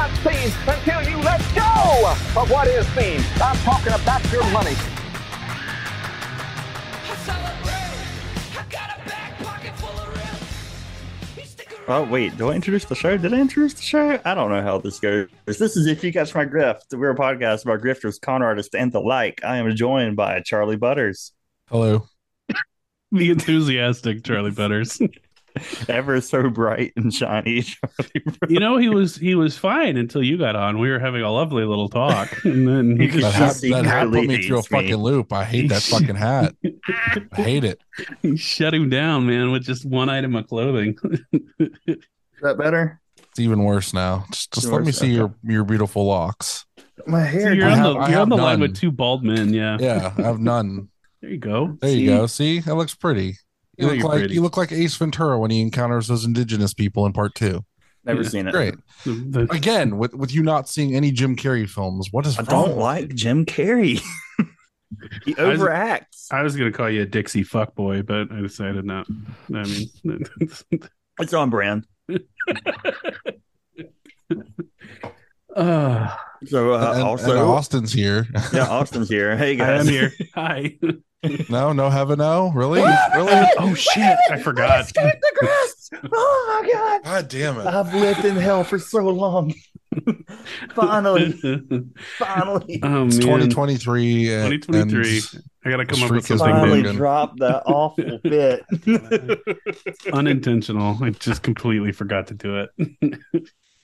not seen until you let go of what is seen. I'm talking about your money. Oh wait, do I introduce the show? Did I introduce the show? I don't know how this goes. This is if you catch my grift. We're a podcast about grifters, con artists, and the like. I am joined by Charlie Butters, Hello. the enthusiastic Charlie Butters. ever so bright and shiny. Charlie you know, he was he was fine until you got on. We were having a lovely little talk, and then he That That just hat- hat, that hat put me through a hates me. fucking loop. I hate that fucking hat. I hate it. he shut him down, man, with just one item of clothing. Is that better? It's even worse now. Just, just Even let me see your okay. your beautiful locks. My So hair. you're I on have- the you're on the line with two bald men. Yeah, Yeah, I have none. there you go. There See? you go. See, that looks pretty. You look like pretty. you look like Ace Ventura when he encounters those indigenous people in part two. Never Yeah. seen it. Great. The- the- Again, with with you not seeing any Jim Carrey films, what is I wrong don't like? Jim Carrey. he I was- overacts. I was gonna call you a Dixie fuckboy, but I decided not. I mean, It's on brand. uh, So uh, And- also, and Austin's here. yeah, Austin's here. Hey guys, I'm here. Hi. no, no heaven, no, really, really. Oh shit! I forgot. Escape the grass. Oh my god. God damn it! I've lived in hell for so long. finally, finally, Oh man, It's 2023. 2023. I gotta come up with something finally big. broken. dropped that awful bit. unintentional. I just completely forgot to do it.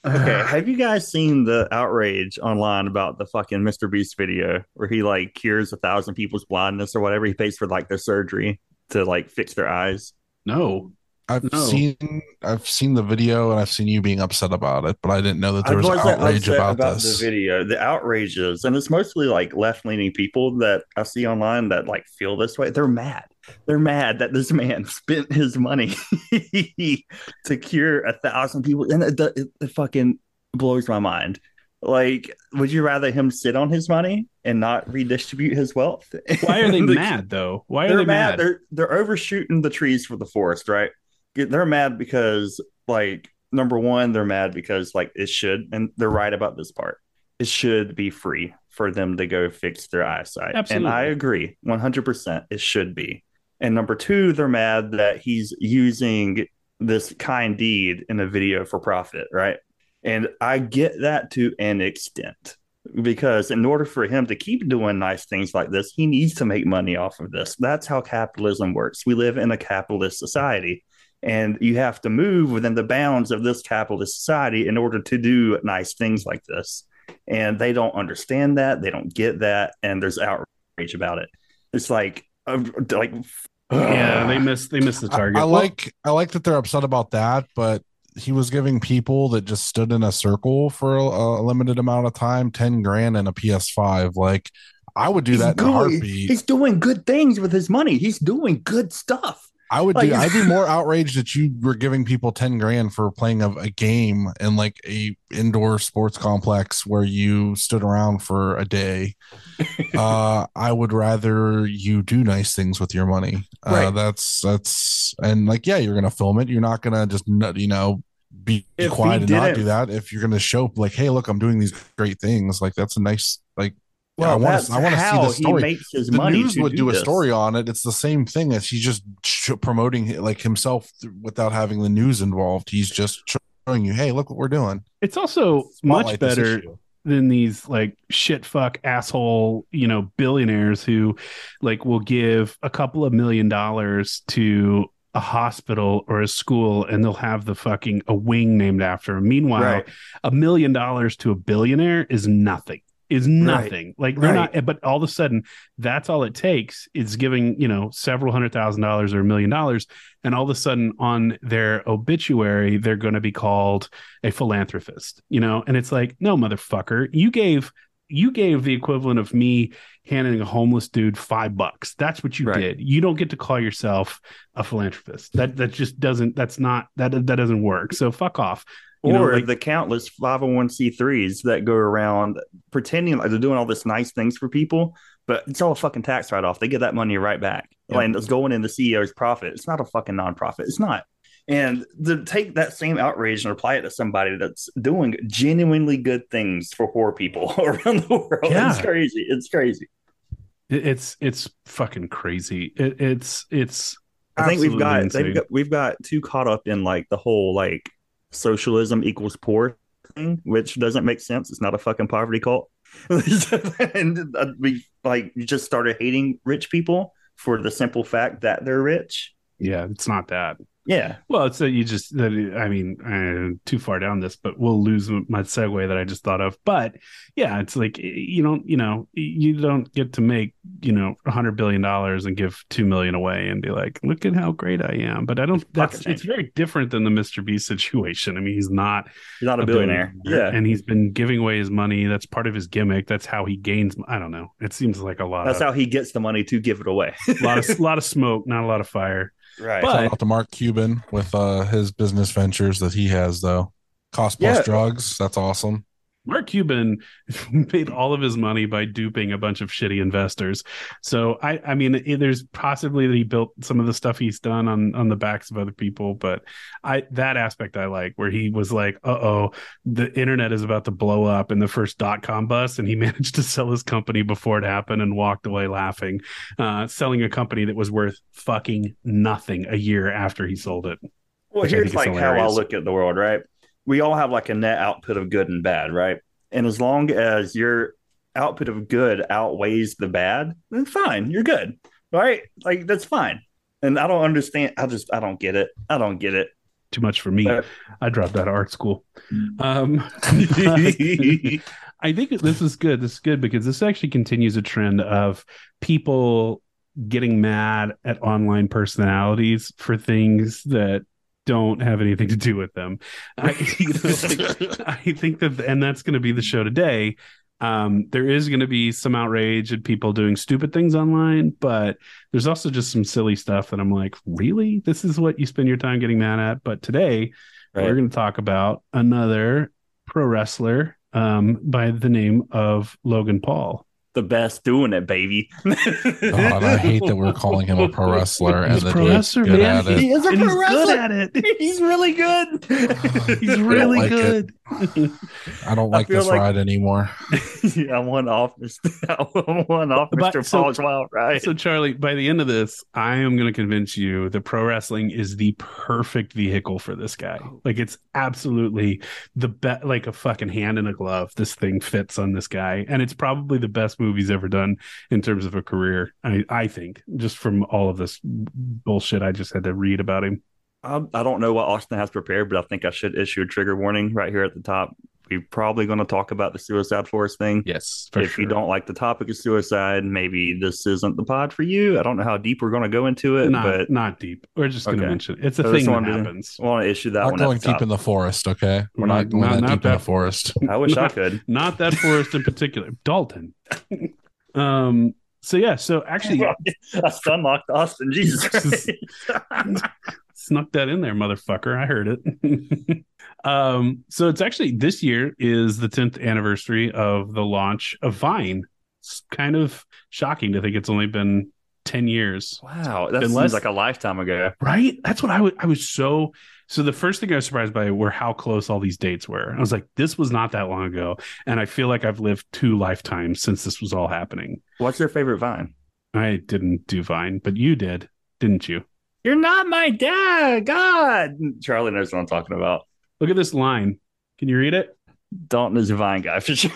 Okay, have you guys seen the outrage online about the fucking Mr. Beast video where he like cures a thousand people's blindness or whatever? He pays for like their surgery to like fix their eyes. No. I've No. seen I've seen the video and I've seen you being upset about it, but I didn't know that I there was wasn't outrage upset about, this. the video. The outrages, and it's mostly like left leaning people that I see online that like feel this way. They're mad. They're mad that this man spent his money to cure a thousand people, and it, it, it fucking blows my mind. Like, would you rather him sit on his money and not redistribute his wealth? Why are they The- mad though? Why are they mad. mad? They're they're overshooting the trees for the forest, right? They're mad because like number one, they're mad because like it should, and they're right about this part. It should be free for them to go fix their eyesight, Absolutely. and I agree, one hundred percent. It should be. And number two, they're mad that he's using this kind deed in a video for profit, right? And I get that to an extent because in order for him to keep doing nice things like this, he needs to make money off of this. That's how capitalism works. We live in a capitalist society, and you have to move within the bounds of this capitalist society in order to do nice things like this. And they don't understand that, they don't get that, and there's outrage about it. It's like, uh, like, yeah, they miss they miss the I, target. I Well, like I like that they're upset about that, but he was giving people that just stood in a circle for a, a limited amount of time 10 grand and a PS5. Like I would do he's that in a doing- heartbeat. He's doing good things with his money. He's doing good stuff. I would Like- do. I'd be more outraged that you were giving people ten grand for playing a, a game in like a indoor sports complex where you stood around for a day. uh, I would rather you do nice things with your money. Uh, Right. that's that's and like yeah, you're gonna film it. You're not gonna just you know be, be If quiet and didn't- do that. If you're gonna show like, hey, look, I'm doing these great things. Like that's a nice like. Well, I want to. I want to see the story he makes his the money. news would do, a story on it. It's the same thing as he's just promoting like himself th- without having the news involved. He's just showing you, hey, look what we're doing. it's also much Spotlight this better than these like shit fuck asshole you know billionaires who like will give a couple of million dollars to a hospital or a school and they'll have the fucking a wing named after him meanwhile Right. a million dollars to a billionaire is nothing is nothing. Like they're Right. not but all of a sudden that's all it takes is giving you know several hundred thousand dollars or a million dollars and all of a sudden on their obituary they're going to be called a philanthropist you know? And it's like no motherfucker. You gave you gave the equivalent of me handing a homeless dude five bucks. That's what you Right. did. You don't get to call yourself a philanthropist. That that just doesn't that's not that that doesn't work. So fuck off You know, or like- the countless 501c3s that go around pretending like they're doing all this nice things for people, but it's all a fucking tax write off. They get that money right back. Yep. And it's going in the CEO's profit. It's not a fucking nonprofit. It's not. And to take that same outrage and apply it to somebody that's doing genuinely good things for poor people around the world. Yeah. It's crazy. It's crazy. It's it's fucking crazy. It, it's it's. I think we've got, insane. they've got we've got too caught up in like the whole like socialism equals poor thing, which doesn't make sense. It's not a fucking poverty cult. and uh, we like just started hating rich people for the simple fact that they're rich. Yeah, it's not that. Yeah. Well, it's that you just that I mean, uh, too far down this, but we'll lose my segue that I just thought of. But yeah, it's like you don't, you know, you don't get to make you know a hundred billion dollars and give two million away and be like, look at how great I am. But I don't. That's it's very different than the Mr. Beast situation. I mean, he's not You're not a, billionaire. Yeah. and he's been giving away his money. That's part of his gimmick. That's how he gains. I don't know. It seems like a lot. That's of, how he gets the money to give it away. a lot of lot of smoke, not a lot of fire. Right. But- Shout out to Mark Cuban with uh, his business ventures that he has, though. Cost plus Yeah. drugs. That's awesome. Mark Cuban made all of his money by duping a bunch of shitty investors. So I, I mean, it- there's possibly that he built some of the stuff he's done on on the backs of other people, but I that aspect I like, where he was like, "Uh oh, the internet is about to blow up in the first dot com bust," and he managed to sell his company before it happened and walked away laughing, uh, selling a company that was worth fucking nothing a year after he sold it. Well, here's like how I look at the world, right? We all have like a net output of good and bad, right? And as long as your output of good outweighs the bad, then fine, you're good, right? Like that's fine. And I don't understand. I just I don't get it. I don't get it. Too much for me. Uh, I dropped out of art school. Um, I think this is good. This is good because this actually continues a trend of people getting mad at online personalities for things that don't have anything to do with them. I, you know, like, I think that, and that's going to be the show today. Um, there is going to be some outrage at people doing stupid things online, but there's also just some silly stuff that I'm like, really? This is what you spend your time getting mad at? But today, we're going to talk about another pro wrestler um, by the name of Logan Paul. The best doing it, baby. God, I hate that we're calling him a pro wrestler and He's a that pro he's wrestler, good man. at it. He is a And pro he's wrestler. good at it. He's really good. He's really like good. I don't like feel this like- ride anymore. yeah, I'm one off. I'm one off, But- Mr. so- Paul's Wild Ride. So, Charlie, by the end of this, I am going to convince you that pro wrestling is the perfect vehicle for this guy. Oh. Like, it's absolutely the best, like a fucking hand in a glove. This thing fits on this guy. And it's probably the best move he's ever done in terms of a career. I, I think, just from all of this bullshit I just had to read about him. I, I don't know what Austin has prepared, but I think I should issue a trigger warning right here at the top. We're probably going to talk about the Suicide Forest thing. Yes. if you don't like the topic of suicide, maybe this isn't the pod for you. I don't know how deep we're going to go into it, not, but not deep. We're just going to Okay. mention it. It's a So thing that one didn't- happens. I want to issue that Not one. going deep top. in the forest, okay? We're Not- not, going not- that not deep in the forest. I wish I could. Not that forest in particular. Dalton. um. So yeah. So actually, I stun locked Austin. Jesus Christ. Snuck that in there, motherfucker. I heard it. um. So it's actually this year is the 10th anniversary of the launch of Vine. It's kind of shocking to think it's only been 10 years. wow, that seems like a lifetime ago. Right? That's what I was. I was so. So the first thing I was surprised by were how close all these dates were. I was like, this was not that long ago, and I feel like I've lived two lifetimes since this was all happening. What's your favorite Vine? I didn't do Vine, but you did, didn't you? You're not my dad. God. Charlie knows what I'm talking about. Look at this line. Can you read it? Dalton is a Vine guy for sure.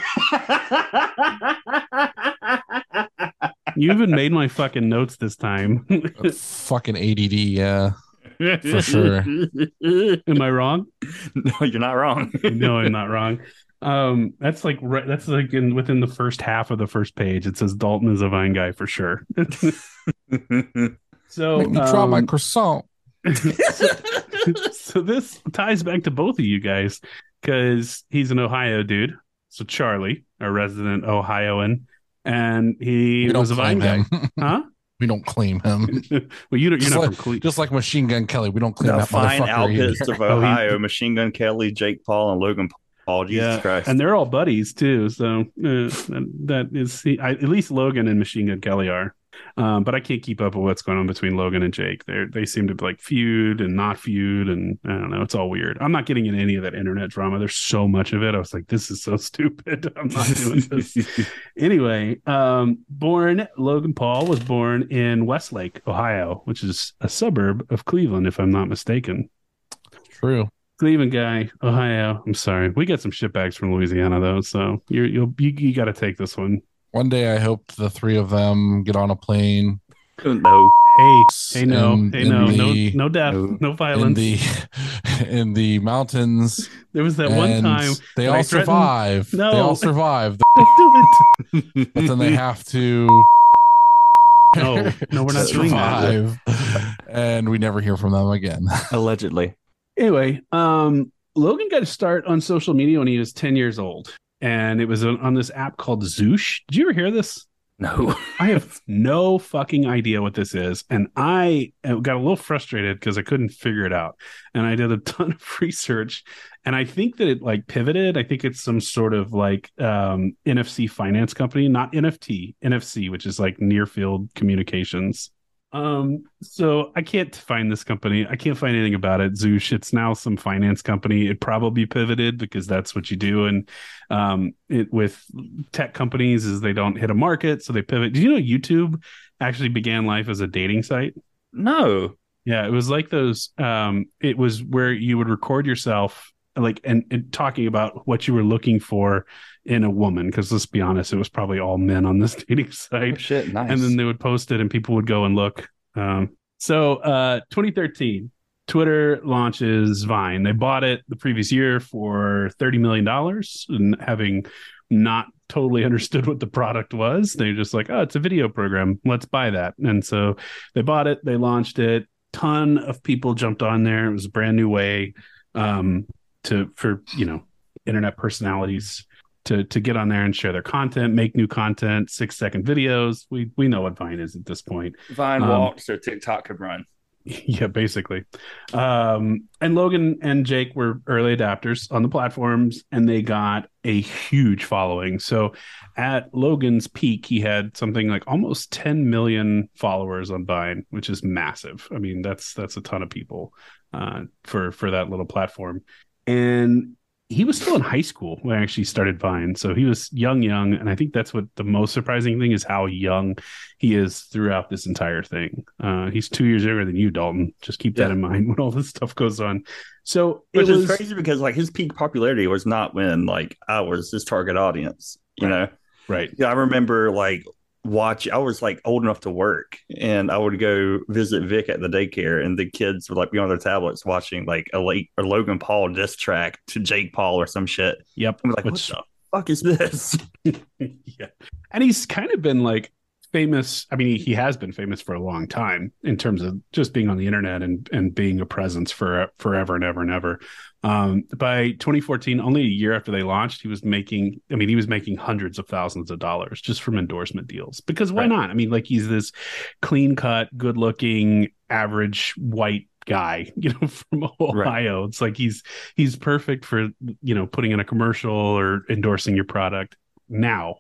You even made my fucking notes this time. Fucking ADD, yeah. For sure. Am I wrong? No, you're not wrong. No, I'm not wrong. Um, that's like right, that's like in within the first half of the first page. It says Dalton is a Vine guy for sure. so Make me drop my um, croissant. so, so this ties back to both of you guys because he's an Ohio dude. So Charlie, a resident Ohioan, and he We don't was a Vine claim guy, him. huh? we don't claim him. well, you don't, you're Just not like- from Cleveland. Just like Machine Gun Kelly, we don't claim the that fine motherfucker outfits of Oh, Ohio: Machine Gun Kelly, Jake Paul, and Logan Paul. Jesus yeah, Christ! and they're all buddies too. So uh, that, that is he, I, at least Logan and Machine Gun Kelly are. Um, but I can't keep up with what's going on between Logan and Jake. They they seem to like feud and not feud, and I don't know. It's all weird. I'm not getting into any of that internet drama. There's so much of it. I was like, this is so stupid. I'm not doing this. anyway, um, born Logan Paul was born in Westlake, Ohio, which is a suburb of Cleveland, if I'm not mistaken. True. Cleveland guy, Ohio. I'm sorry, we got some shitbags from Louisiana though, so you're you'll you, you got to take this one. One day I hope the three of them get on a plane no. Hey, hey, no, in- hey, in no, the- no, no death, No. no in violence. the in the mountains. there was that one time they that I all survive. No. They all survive, Don't do it. but then they have to No, no, we're not doing that. survive, and we never hear from them again. Allegedly. Anyway, um, Logan got to start on social media when he was 10 years old, and it was on, this app called Zoosh. Did you ever hear this? No. I have no fucking idea what this is. And I got a little frustrated because I couldn't figure it out. And I did a ton of research. And I think that it like pivoted. I think it's some sort of like um, NFC finance company, not NFT, NFC, which is like near field communications. Um, so I can't find this company. I can't find anything about it. Zoosh, it's now some finance company. It probably pivoted because that's what you do. And um, it with tech companies is they don't hit a market, so they pivot. Did you know YouTube actually began life as a dating site? No. Yeah, it was like those. Um, it was where you would record yourself, like, and, and talking about what you were looking for in a woman. Because let's be honest, it was probably all men on this dating Oh, site shit. Nice. and then they would post it and people would go and look um, so uh, 2013 twitter launches vine they bought it the previous year for 30 million dollars and having not totally understood what the product was they were just like oh it's a video program let's buy that and so they bought it they launched it ton of people jumped on there it was a brand new way um, to for you know internet personalities to to get on there and share their content, make new content, six second videos. We we know what Vine is at this point. Vine um, walked so TikTok could run. yeah, basically. Um, and Logan and Jake were early adapters on the platforms, and they got a huge following. So at Logan's peak, he had something like almost 10 million followers on Vine, which is massive. I mean, that's that's a ton of people uh, for for that little platform. And he was still in high school when I actually started Vine. So he was young, young. And I think that's what the most surprising thing is how young he is throughout this entire thing. Uh, he's two years younger than you, Dalton. Just keep that Yeah. in mind when all this stuff goes on. So it Which was is crazy because like his peak popularity was not when like I was his target audience. You Right. know? right. Yeah, I remember like watch I was like old enough to work and I would go visit Vic at the daycare and the kids would like be on their tablets watching like a late or Logan Paul diss track to Jake Paul or some shit. Yep. I'm like, Which- what the fuck is this? yeah. And he's kind of been like famous. I mean, he, he has been famous for a long time in terms of just being on the internet and, and being a presence for forever and ever and ever. Um, by 2014, only a year after they launched, he was making, I mean, he was making hundreds of thousands of dollars just from endorsement deals. Because why Right. not? I mean, like he's this clean cut, good looking, average white guy, you know, from Ohio. It's like he's he's perfect for you know putting in a commercial or endorsing your product now.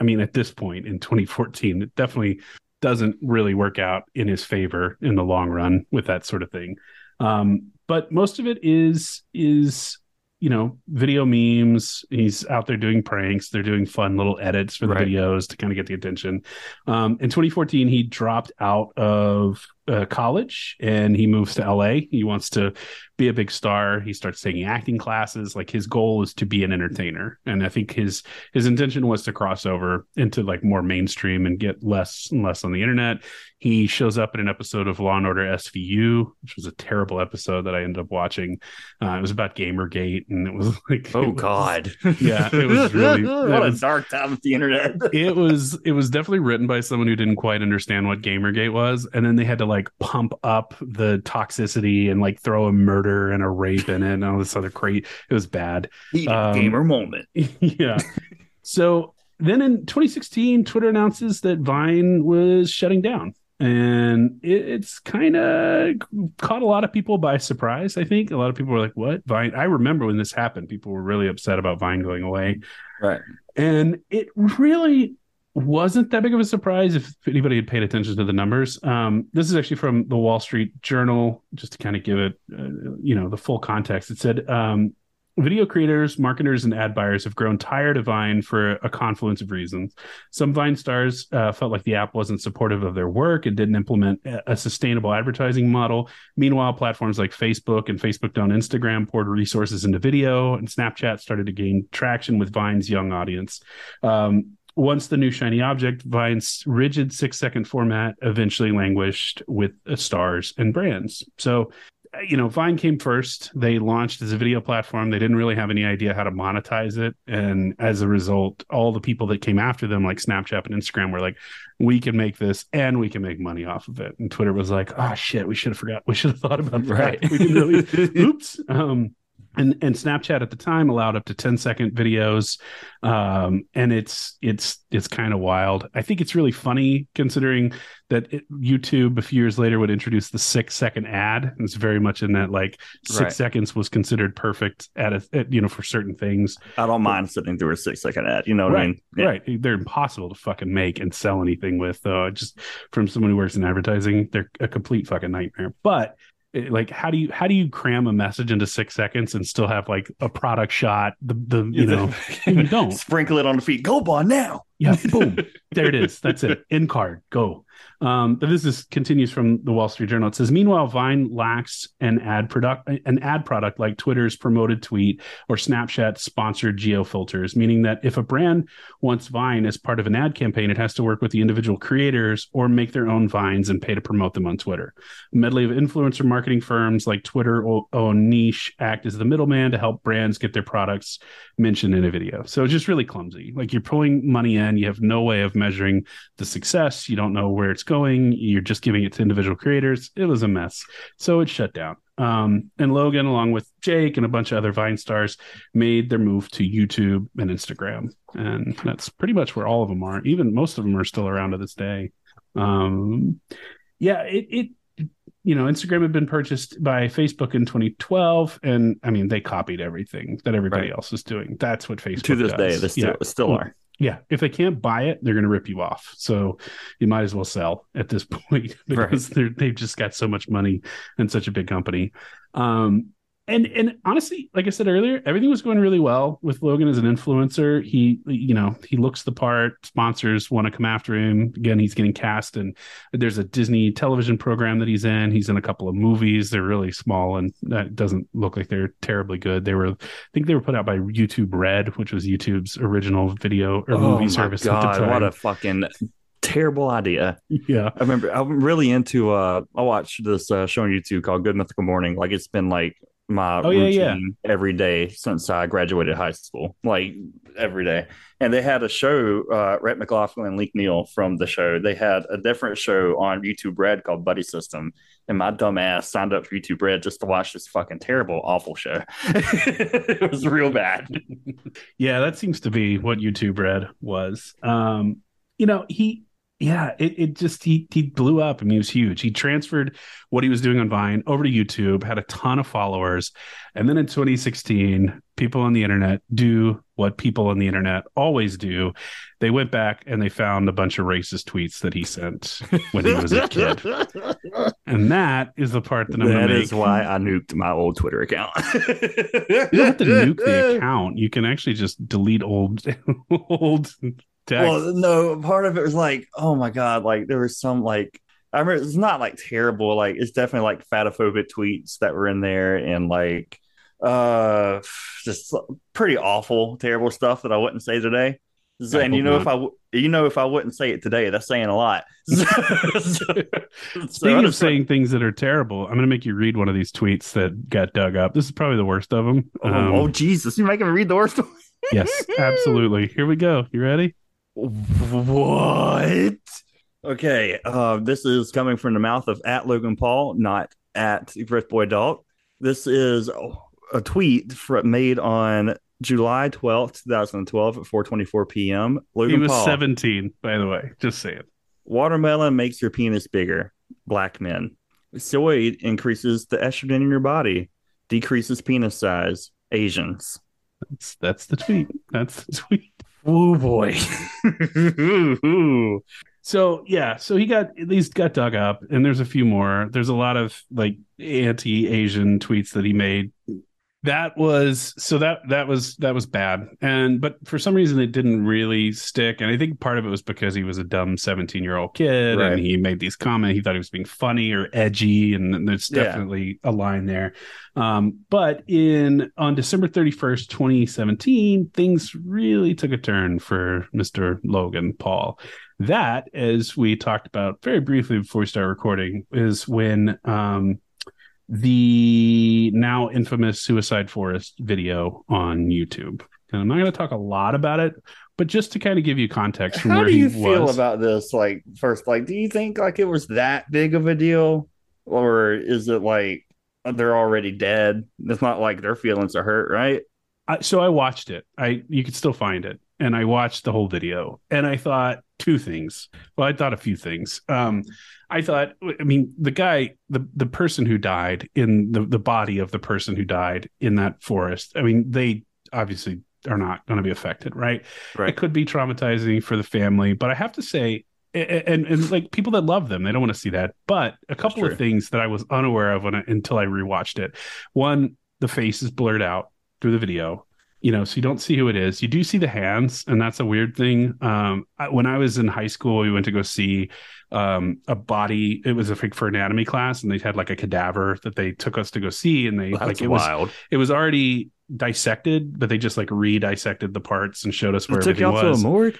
I mean, at this point in 2014, it definitely doesn't really work out in his favor in the long run with that sort of thing. Um, but most of it is is you know video memes. He's out there doing pranks. They're doing fun little edits for the Right. videos to kind of get the attention. Um, in 2014, he dropped out of uh, college and he moves to LA. He wants to be a big star. He starts taking acting classes. Like his goal is to be an entertainer, and I think his his intention was to cross over into like more mainstream and get less and less on the internet. He shows up in an episode of Law and Order SVU, which was a terrible episode that I ended up watching. Uh, it was about Gamergate, and it was like, Oh was- God. Yeah, it was really- what it a dark time of the internet. it was it was definitely written by someone who didn't quite understand what Gamergate was, and then they had to like pump up the toxicity and like throw a murder and a rape in it and all this other crazy. It was bad. Um, gamer moment. yeah. So then in 2016, Twitter announces that Vine was shutting down. And it, it's kind of caught a lot of people by surprise. I think a lot of people were like, "What Vine?" I remember when this happened. People were really upset about Vine going away Right. and it really wasn't that big of a surprise if anybody had paid attention to the numbers. Um, this is actually from the Wall Street Journal, just to kind of give it, uh, you know, the full context. It said um, video creators, marketers, and ad buyers have grown tired of Vine for a confluence of reasons. Some Vine stars uh, felt like the app wasn't supportive of their work and didn't implement a sustainable advertising model. Meanwhile, platforms like Facebook and Facebook owned Instagram poured resources into video, and Snapchat started to gain traction with Vine's young audience. Um, once the new shiny object, Vine's rigid six second format eventually languished with stars and brands. So, you know, Vine came first. They launched as a video platform. They didn't really have any idea how to monetize it. And as a result, all the people that came after them, like Snapchat and Instagram, were like, we can make this and we can make money off of it. And Twitter was like, oh shit, we should have forgot. We should have thought about that. Right. We really, oops. Um, and and Snapchat at the time allowed up to 10 second videos um, and it's it's it's kind of wild I think it's really funny considering that it, YouTube a few years later would introduce the 6 second ad it's very much in that like 6 Right. seconds was considered perfect at a at, you know for certain things I don't mind sitting through a six second ad. You know what I mean? Yeah. right they're impossible to fucking make and sell anything with though just from someone who works in advertising they're a complete fucking nightmare but it- like how do you how do you cram a message into six seconds and still have like a product shot the the you know you don't sprinkle it on the feet. Go on now. yeah boom there it is. That's it. In card. Go. Um but this is continues from the wall street journal. It says meanwhile vine lacks an ad product an ad product like twitter's promoted tweet or snapchat sponsored geo filters meaning that if a brand wants vine as part of an ad campaign it has to work with the individual creators or make their own vines and pay to promote them on twitter. A medley of influencer marketing firms like twitter o- own niche act as the middleman to help brands get their products mentioned in a video. So it's just really clumsy. Like you're pulling money in, you have no way of measuring the success. You don't know where it's going. You're just giving it to individual creators. It was a mess. So it shut down. Um, and Logan, along with Jake and a bunch of other Vine stars, made their move to YouTube and Instagram. And that's pretty much where all of them are. Even most of them are still around to this day. Um, yeah, it, it you know, Instagram had been purchased by Facebook in 2012, and I mean, they copied everything that everybody Right. else is doing. That's what Facebook to this does. day, they still, yeah. still Well, are. Yeah, if they can't buy it, they're going to rip you off. So you might as well sell at this point because they're, they've just got so much money and such a big company. Um, and and honestly, like I said earlier, everything was going really well with Logan as an influencer. He, you know, he looks the part. Sponsors want to come after him. Again, he's getting cast, and there's a Disney television program that he's in. He's in a couple of movies. They're really small, and that doesn't look like they're terribly good. They were, I think, they were put out by YouTube Red, which was YouTube's original video or movie service at the time. Oh what a fucking terrible idea. yeah, I remember I'm really into uh I watched this uh, show on YouTube called Good Mythical Morning. Like it's been like my Oh, yeah, routine yeah. every day since I graduated high school. Like every day. And they had a show, uh Rhett McLaughlin and Link Neal from the show. They had a different show on YouTube Red called Buddy System. And my dumb ass signed up for YouTube Red just to watch this fucking terrible, awful show. it was real bad. yeah, that seems to be what YouTube Red was. Um, you know, he yeah, it, it just he he blew up and he was huge. He transferred what he was doing on Vine over to YouTube, had a ton of followers, and then in 2016, people on the internet do what people on the internet always do. They went back and they found a bunch of racist tweets that he sent when he was a kid. And that is the part that I'm That gonna make. is why I nuked my old Twitter account. you don't have to nuke the account. You can actually just delete old old text. Well, no, part of it was like, oh my god, like there was some like I remember it's not like terrible, like it's definitely like fatophobic tweets that were in there and like uh just pretty awful, terrible stuff that I wouldn't say today. So- and you know if not. I w- you know if I wouldn't say it today, that's saying a lot. So- so- so Speaking of saying things that are terrible, I'm going to make you read one of these tweets that got dug up. This is probably the worst of them. oh, oh Jesus, you're making me read the worst one. yes, absolutely. Here we go. You ready? What? Okay, uh, this is coming from the mouth of at Logan Paul, not at Griff Boy Dog. This is a tweet fr- made on July twelfth, two thousand twelve, at four twenty four p.m. Logan he was Paul, 17, by the way. Just saying. watermelon makes your penis bigger. Black men. Soy increases the estrogen in your body, decreases penis size. Asians. That's, that's the tweet. That's the tweet. Oh boy. so yeah, so he got at least got dug up, and there's a few more. There's a lot of like anti-Asian tweets that he made that was so that that was that was bad. And but for some reason it didn't really stick. And i think part of it was because he was a dumb 17 year old kid right. and he made these comments. He thought he was being funny or edgy and there's definitely yeah. a line there. Um, but in on december 31st 2017 things really took a turn for mr logan paul. That as we talked about very briefly before we start recording is when um, the now infamous Suicide Forest video on YouTube. And I'm not going to talk a lot about it, but just to kind of give you context from How where do you feel was. about this? Like, first, like, do you think like it was that big of a deal, or is it like they're already dead? It's not like their feelings are hurt, right? I, so I watched it. I you could still find it, and I watched the whole video, and I thought two things. Well, I thought a few things. Um, I thought, I mean, the guy, the the person who died in the the body of the person who died in that forest. I mean, they obviously are not going to be affected, right? Right. It could be traumatizing for the family, but I have to say, and, and, and like people that love them, they don't want to see that. But a couple of things that I was unaware of when I, until I rewatched it. One, the face is blurred out through the video you know, so you don't see who it is. You do see the hands, and that's a weird thing. Um, I, when I was in high school, we went to go see um, a body. It was a for anatomy class, and they had like a cadaver that they took us to go see, and they like it wild. was it was already dissected, but they just like re-dissected the parts and showed us where It took everything y'all to a was. morgue.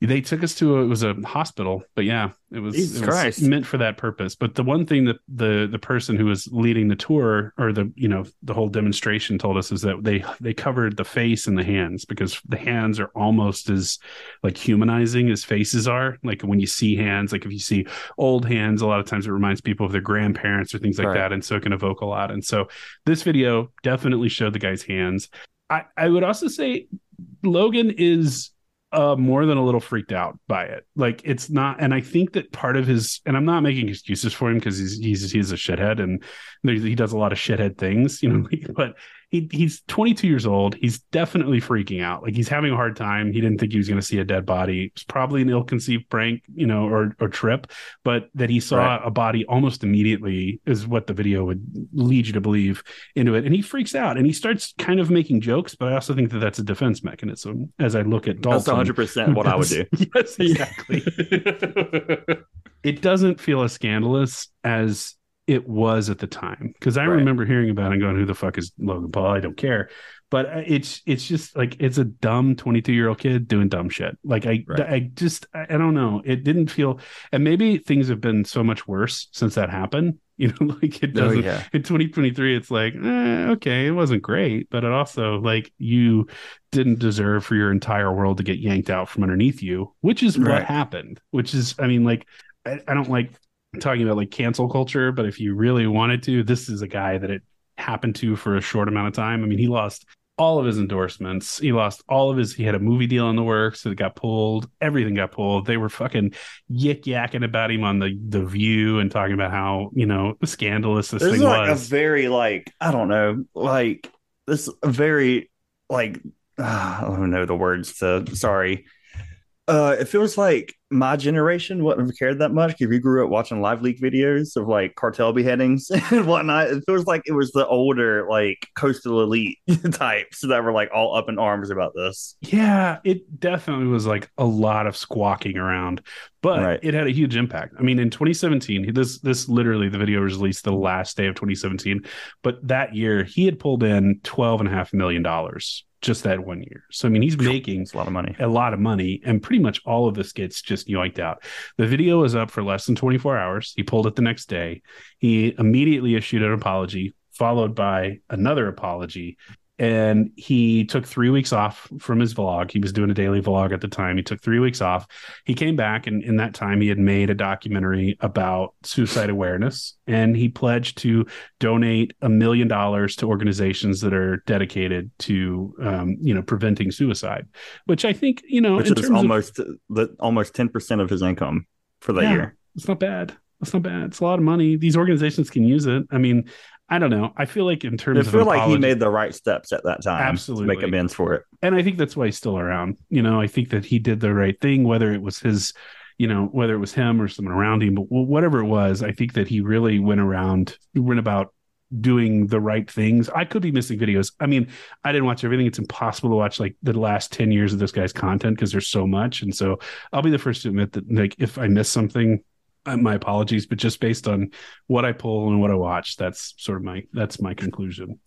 They took us to a, it was a hospital, but yeah, it was, it was meant for that purpose. But the one thing that the the person who was leading the tour or the you know the whole demonstration told us is that they they covered the face and the hands because the hands are almost as like humanizing as faces are. Like when you see hands, like if you see old hands, a lot of times it reminds people of their grandparents or things like Right. that, and so it can evoke a lot. And so this video definitely showed the guy's hands. I, I would also say Logan is uh, more than a little freaked out by it. Like it's not, and I think that part of his, and I'm not making excuses for him because he's he's he's a shithead and he does a lot of shithead things, you know. But he he's 22 years old. He's definitely freaking out. Like he's having a hard time. He didn't think he was going to see a dead body. It's probably an ill-conceived prank, you know, or or trip. But that he saw Right. a body almost immediately is what the video would lead you to believe into it. And he freaks out and he starts kind of making jokes. But I also think that that's a defense mechanism. As I look at Dalton, That's 100 percent what I would do. yes, exactly. it doesn't feel as scandalous as it was at the time because I Right. remember hearing about it and going, "Who the fuck is Logan Paul?" I don't care. But uh, it's it's just like it's a dumb 22 year old kid doing dumb shit. Like I Right. I just I, don't know. It didn't feel, and maybe things have been so much worse since that happened. You know, like it Oh doesn't yeah, in 2023 it's like eh, okay it wasn't great but it also like you didn't deserve for your entire world to get yanked out from underneath you which is what happened which is i mean like I, I don't like talking about like cancel culture but if you really wanted to this is a guy that it happened to for a short amount of time. I mean he lost all of his endorsements. He lost all of his he had a movie deal in the works that got pulled. Everything got pulled. They were fucking yik yakking about him on the the view and talking about how you know scandalous this, this thing is like was. a very like I don't know, like this very like uh, I don't know the words to sorry. Uh, it feels like my generation wouldn't have cared that much if you grew up watching live leak videos of like cartel beheadings and whatnot. It feels like it was the older like coastal elite types that were like all up in arms about this. Yeah, it definitely was like a lot of squawking around, but Right. it had a huge impact. I mean, in 2017, this this literally the video was released the last day of 2017, but that year he had pulled in 12 and a half million dollars just that one year. So I mean, he's making a lot of money. a lot of money, and pretty much all of this gets just yoinked out. The video was up for less than 24 hours. He pulled it the next day. He immediately issued an apology, followed by another apology. And he took three weeks off from his vlog. He was doing a daily vlog at the time. He took three weeks off. He came back, and in that time, he had made a documentary about suicide awareness. And he pledged to donate a million dollars to organizations that are dedicated to, um, you know, preventing suicide which I think you know, Which in is terms of- almost the almost ten percent of his income for that Yeah. year. it's not bad. It's not bad. It's a lot of money. These organizations can use it. I mean, I don't know. I feel like in terms I of feel like he made the right steps at that time to Absolutely. make amends for it. and I think that's why he's still around. You know, I think that he did the right thing, whether it was his, you know, whether it was him or someone around him, but whatever it was, I think that he really went around, went about doing the right things. I could be missing videos. I mean, I didn't watch everything. It's impossible to watch like the last 10 years of this guy's content because there's so much. And so I'll be the first to admit that, like, if I miss something, my apologies, but just based on what I pull and what I watch, that's sort of my, that's my conclusion.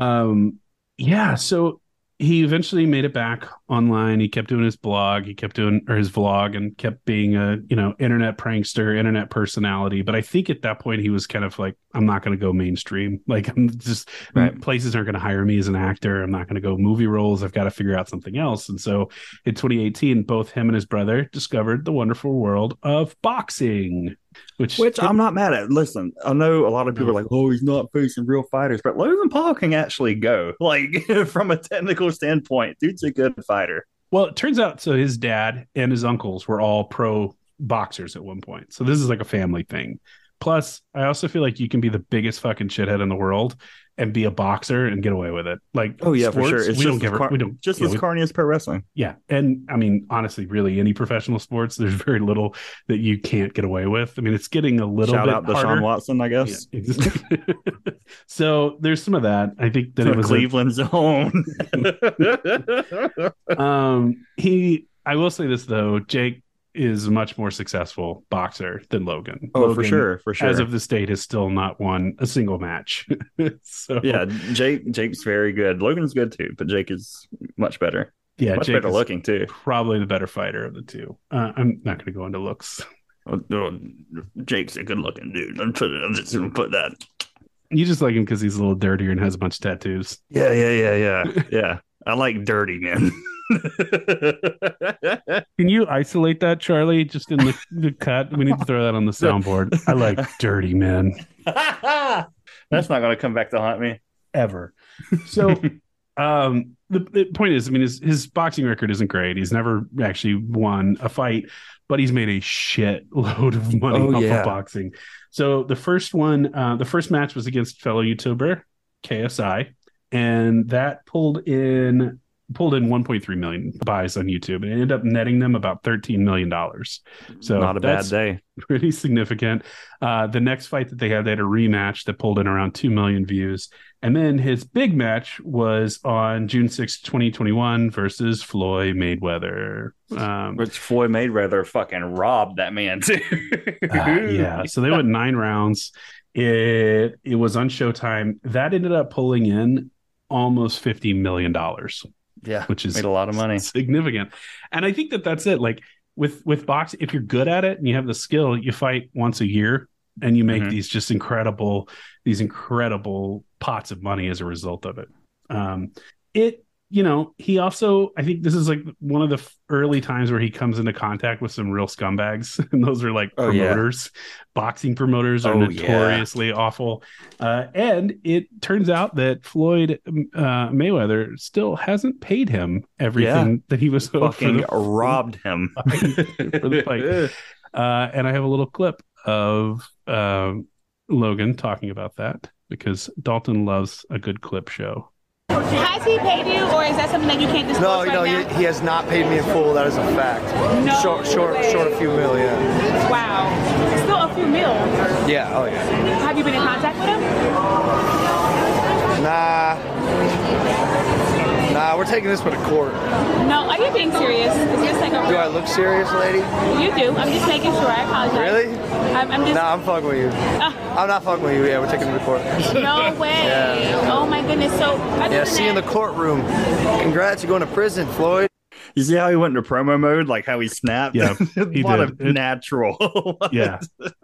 Um, yeah. So he eventually made it back online. He kept doing his blog, he kept doing or his vlog, and kept being a you know internet prankster, internet personality. But I think at that point he was kind of like, I'm not going to go mainstream. Like I'm just Right. places aren't going to hire me as an actor. I'm not going to go movie roles. I've got to figure out something else. And so in 2018, both him and his brother discovered the wonderful world of boxing, which Which I'm not mad at. Listen, I know a lot of people are like, "Oh, he's not facing real fighters," but Logan Paul can actually go. Like from a technical standpoint, dude's a good fighter. Well, it turns out so his dad and his uncles were all pro boxers at one point. So this is like a family thing. Plus, I also feel like you can be the biggest fucking shithead in the world and be a boxer and get away with it. Like, Oh yeah, for sure. It's we just don't as give a- car- we don't just yeah, as carny as pro wrestling. yeah, and I mean, honestly, really, any professional sports, there's very little that you can't get away with. I mean, it's getting a little Shout bit out to harder. Deshaun Watson, I Yeah, guess. exactly. so there's some of that. I think that it was a- Cleveland's own. um he i will say this though jake is a much more successful boxer than logan oh, for sure, for sure. as of this date has still not won a single match so yeah, Jake Jake's very good. Logan's good too, but Jake is much better. yeah much jake better looking too. probably the better fighter of the two uh, i'm not going to go into looks Oh, oh, Jake's a good looking dude. I'm, put, I'm just gonna put that. you just like him because he's a little dirtier and has a bunch of tattoos Yeah, yeah, yeah, yeah, yeah. I like dirty men. can you isolate that charlie just in the, the cut we need to throw that on the soundboard i like dirty men That's not gonna come back to haunt me. ever. So, um, the, the point is, I mean, his his boxing record isn't great. He's never actually won a fight, but he's made a shit load of money Oh, off yeah. of boxing. So the first one, uh, the first match was against fellow YouTuber KSI, and that pulled in pulled in 1.3 million buys on YouTube, and it ended up netting them about 13 million dollars. So not a bad day. pretty significant. Uh, the next fight that they had, they had a rematch that pulled in around 2 million views. And then his big match was on June sixth, 2021 versus Floyd Mayweather. Um, Which Floyd Mayweather fucking robbed that man too. uh, yeah. So they went nine rounds. It, it was on Showtime. That ended up pulling in almost $50 million. yeah, which is made a lot of money. significant. And I think that that's it. Like with with boxing, if you're good at it and you have the skill, you fight once a year and you make Mhm. these just incredible these incredible pots of money as a result of it. Um, it you know he also I think this is like one of the early times where he comes into contact with some real scumbags, and those are like Oh, yeah. promoters. Boxing promoters are Oh, yeah. notoriously awful. Uh, and it turns out that Floyd uh, Mayweather still hasn't paid him everything that he was Fucking the, robbed him. for the fight. Uh, and I have a little clip of um, Logan talking about that because Dalton loves a good clip show. Has he paid you, or is that something that you can't disclose No, right no, he, he has not paid me in full. That is a fact. No short, short, way. short a few mil. Yeah. Wow, still a few mil. Yeah. Oh yeah. Have you been in contact with him? Nah. Nah, we're taking this one to court. No, are you being serious? Is this like a Do I look serious, lady? You do. I'm just making sure. I apologize. Really? I'm, I'm just. Nah, I'm fucking with you. Ah. I'm not fucking with you. Yeah, we're taking it to court. No way. Yeah. Oh my goodness. So. Yeah, see you in the courtroom. Congrats, you're going to prison, Floyd. You see how he went into promo mode, like how he snapped. Yeah, he what did. a It- natural. Yeah,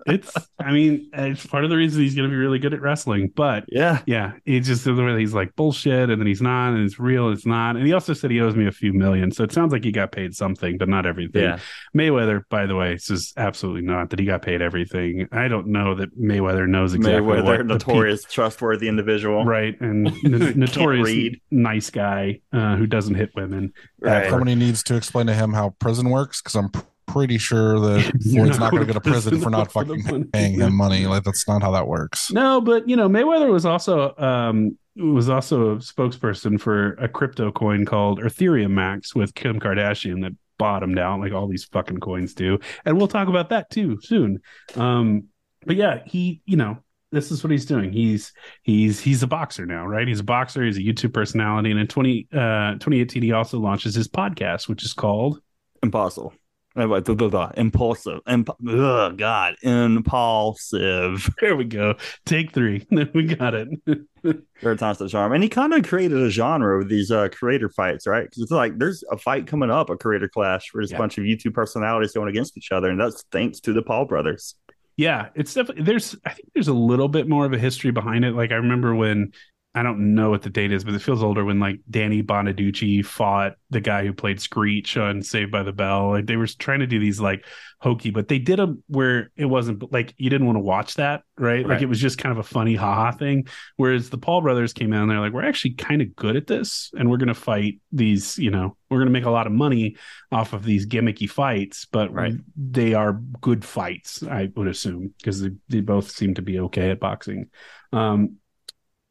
it's. I mean, it's part of the reason he's going to be really good at wrestling. But yeah. yeah, it's just the way that he's like bullshit, and then he's not, and it's real, and it's not. And he also said he owes me a few million, so it sounds like he got paid something, but not everything. Yeah. Mayweather, by the way, says absolutely not that he got paid everything. I don't know that Mayweather knows exactly what Mayweather, the notorious, trustworthy individual. right, and n- notorious read. nice guy uh, who doesn't hit women. Right. Somebody needs to explain to him how prison works because I'm pr- pretty sure that Floyd's not not going to go to prison for not fucking paying him money. Like that's not how that works. No, but you know, Mayweather was also um was also a spokesperson for a crypto coin called Ethereum Max with Kim Kardashian that bottomed out like all these fucking coins do. And we'll talk about that too soon. Um but yeah, he, you know, this is what he's doing. He's he's he's a boxer now, right? He's a boxer, he's a YouTube personality and in 20 uh 2018 he also launches his podcast which is called Impossible. Uh. Impulsive. Imp- Ugh, God. Impulsive. There we go. Take 3. we got it. Third time's the charm. And he kind of created a genre with these uh, creator fights, right? Because it's like there's a fight coming up, a creator clash, where there's Yeah. a bunch of YouTube personalities going against each other. And that's thanks to the Paul brothers. Yeah, it's definitely there's I think there's a little bit more of a history behind it. Like I remember when I don't know what the date is, but it feels older when like Danny Bonaduce fought the guy who played Screech on Saved by the Bell. Like they were trying to do these like hokey, but they did them where it wasn't like you didn't want to watch that, right? Like it was just kind of a funny haha thing. Whereas the Paul brothers came in and they're like, we're actually kind of good at this, and we're gonna fight these, you know, we're gonna make a lot of money off of these gimmicky fights, but Right. they are good fights, I would assume, because they, they both seem to be okay at boxing. Um,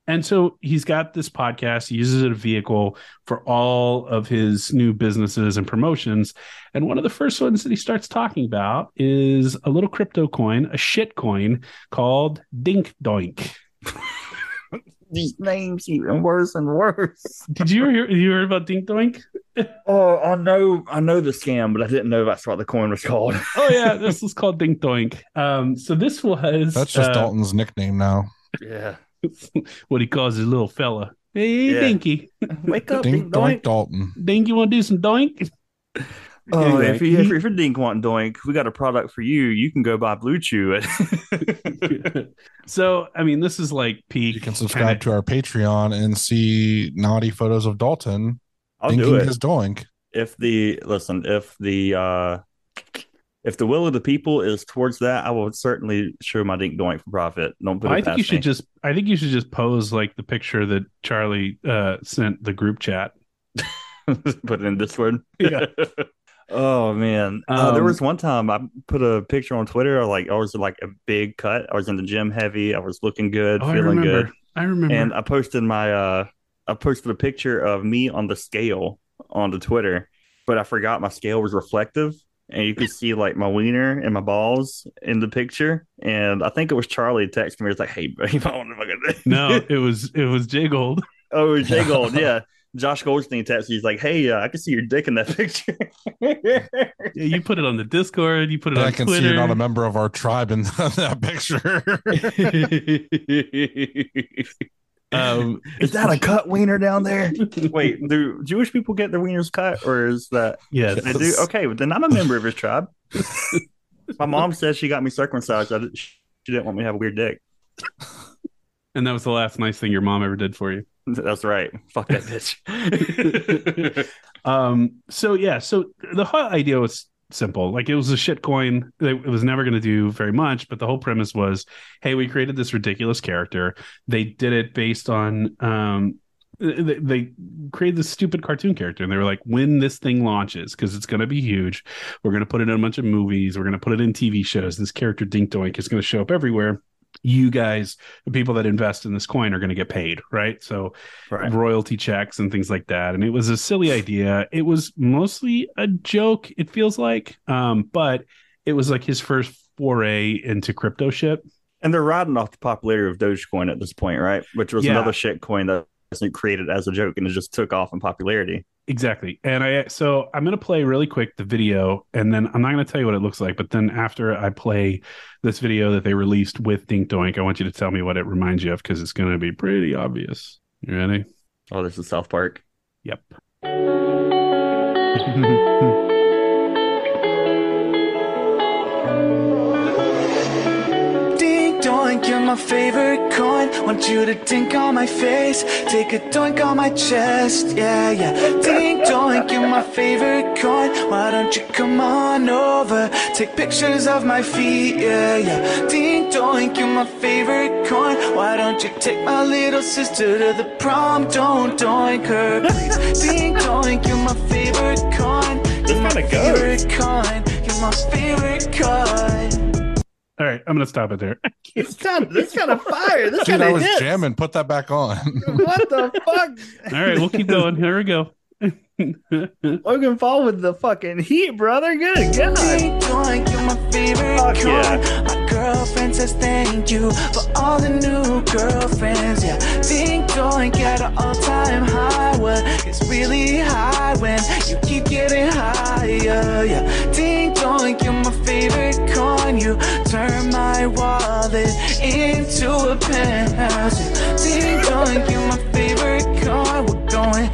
and so he's got this podcast. He uses it as a vehicle for all of his new businesses and promotions. And one of the first ones that he starts talking about is a little crypto coin, a shit coin called Dink Doink. These names even worse and worse. Did you hear? You heard about Dink Doink? Oh, I know, I know the scam, but I didn't know that's what the coin was called. Oh yeah, this was called Dink Doink. Um, so this was That's just uh, Dalton's nickname now. yeah. what he calls his little fella. Hey, Yeah. Dinky, Wake up, Dink Dink Doink Doink. Dalton. Dink, you want to do some doink? Oh, Anyway, if, you, if, you're- if you're Dink wanting Doink, we got a product for you. You can go buy Blue Chew. So I mean, this is like peak. You can subscribe to our Patreon and see naughty photos of Dalton I'll do it. his doink. if the listen if the uh if the will of the people is towards that i will certainly show my dink doink for profit don't put it I think you should me. just. I think you should just pose like the picture that Charlie uh, sent the group chat. put it in discord Yeah. oh man uh, there Um, was one time i put a picture on twitter like i was like a big cut i was in the gym heavy i was looking good Oh, I feeling remember. good I remember. and i posted my uh i posted a picture of me on the scale on the twitter but i forgot my scale was reflective and you could see like my wiener and my balls in the picture and i think it was charlie texting me it was like hey bro, you might want to fucking no, it was it was Jay Gold. oh it was jay gold yeah josh goldstein texted me he's like hey uh, i can see your dick in that picture Yeah, you put it on the Discord. You put it And on I can Twitter. see you're not a member of our tribe in that picture. Um, is that a cut wiener down there wait do jewish people get their wieners cut or is that yes, They do. Okay, well, then I'm a member of his tribe. My mom said she got me circumcised. I she didn't want me to have a weird dick. and that was the last nice thing your mom ever did for you. That's right. Fuck that bitch. um so yeah so the whole idea was simple. Like it was a shit coin. It was never going to do very much but the whole premise was hey we created this ridiculous character. They did it based on um they, they created this stupid cartoon character and they were like when this thing launches because it's going to be huge. We're going to put it in a bunch of movies. We're going to put it in tv shows. This character dink doink is going to show up everywhere you guys the people that invest in this coin are going to get paid right so right. royalty checks and things like that. And it was a silly idea. It was mostly a joke, it feels like. Um, but it was like his first foray into crypto shit. And they're riding off the popularity of Dogecoin at this point, right? Which was Yeah. another shit coin that wasn't created as a joke and it just took off in popularity. Exactly. And I so I'm gonna play really quick the video and then I'm not gonna tell you what it looks like, but then after I play this video that they released with Dink Doink, I want you to tell me what it reminds you of because it's gonna be pretty obvious. You ready? Oh, this is South Park. Yep. my favorite coin. Want you to dink on my face, take a doink on my chest. Yeah, yeah. Dink doink, you're my favorite coin. Why don't you come on over? Take pictures of my feet. Yeah, yeah. Dink doink, you're my favorite coin. Why don't you take my little sister to the prom? Don't doink her, please. Dink doink, you're my favorite coin. You're my favorite coin. You're my favorite coin. All right, I'm gonna stop it there. This kind of this kind of fire. This Dude, kind I of was hits. jamming. Put that back on. What the fuck? All right, we'll keep going. Here we go. Logan Paul with the fucking heat, brother. Good God. Fuck yeah. My girlfriend says thank you for all the new girlfriends. Yeah, ding dong, got an all time high. It's really high when you keep getting higher. Yeah, you're my favorite coin. You turn my wallet into a penthouse. Yeah, ding dong, you're my favorite coin. We're going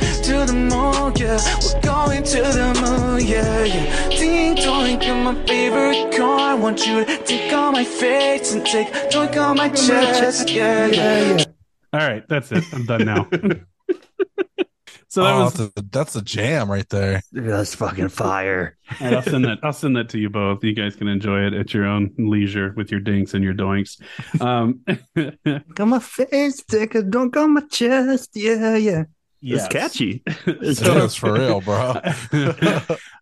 yeah. We're going to the moon, yeah, yeah. Ding dong, you're my favorite coin. Want you to take on my face and take a drink on my chest, yeah, yeah. yeah. All right, that's it. I'm done now. so that oh, was. that's, a, that's a jam right there. That's fucking fire. All right, I'll send that. I'll send that to you both. You guys can enjoy it at your own leisure with your dinks and your doinks. Um, Got my face, take a dunk on my chest. Yeah, yeah. Yes. It's catchy. It So- is for real, bro.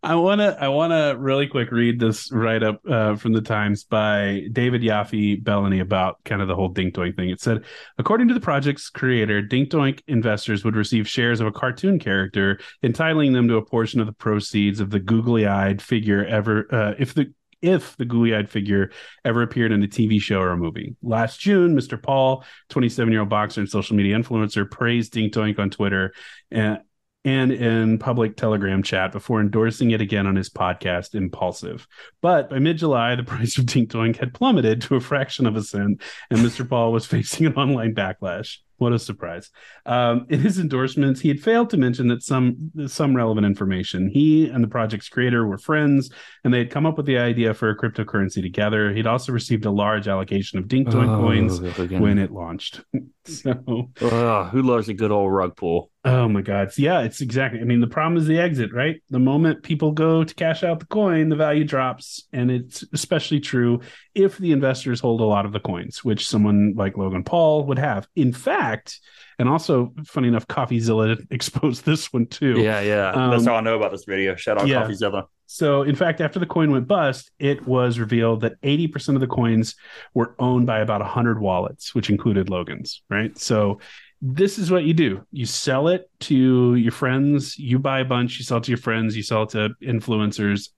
I want to I want to really quick read this write up uh, from the Times by David Yaffe Bellany about kind of the whole Dink Doink thing. It said, according to the project's creator, Dink Doink investors would receive shares of a cartoon character, entitling them to a portion of the proceeds of the googly-eyed figure ever uh, if the if the googly-eyed figure ever appeared in a TV show or a movie. Last June, Mr. Paul, 27-year-old boxer and social media influencer, praised Dink Doink on Twitter and and in public Telegram chat before endorsing it again on his podcast, Impulsive. But by mid July, the price of Dink Doink had plummeted to a fraction of a cent, and Mr. Paul was facing an online backlash. What a surprise. Um, in his endorsements, he had failed to mention that some some relevant information. He and the project's creator were friends, and they had come up with the idea for a cryptocurrency together. He'd also received a large allocation of Dink Doink coins when it launched. so Ugh, who loves a good old rug pull? Oh my God. So, yeah, it's exactly. I mean, the problem is the exit, right? The moment people go to cash out the coin, the value drops. And it's especially true if the investors hold a lot of the coins, which someone like Logan Paul would have. In fact, and also, funny enough, CoffeeZilla exposed this one too. Yeah, yeah. Um, That's all I know about this video. Shout out yeah. CoffeeZilla. So, in fact, after the coin went bust, it was revealed that 80% of the coins were owned by about 100 wallets, which included Logan's, right? So, this is what you do. You sell it to your friends, you buy a bunch, you sell it to your friends, you sell it to influencers.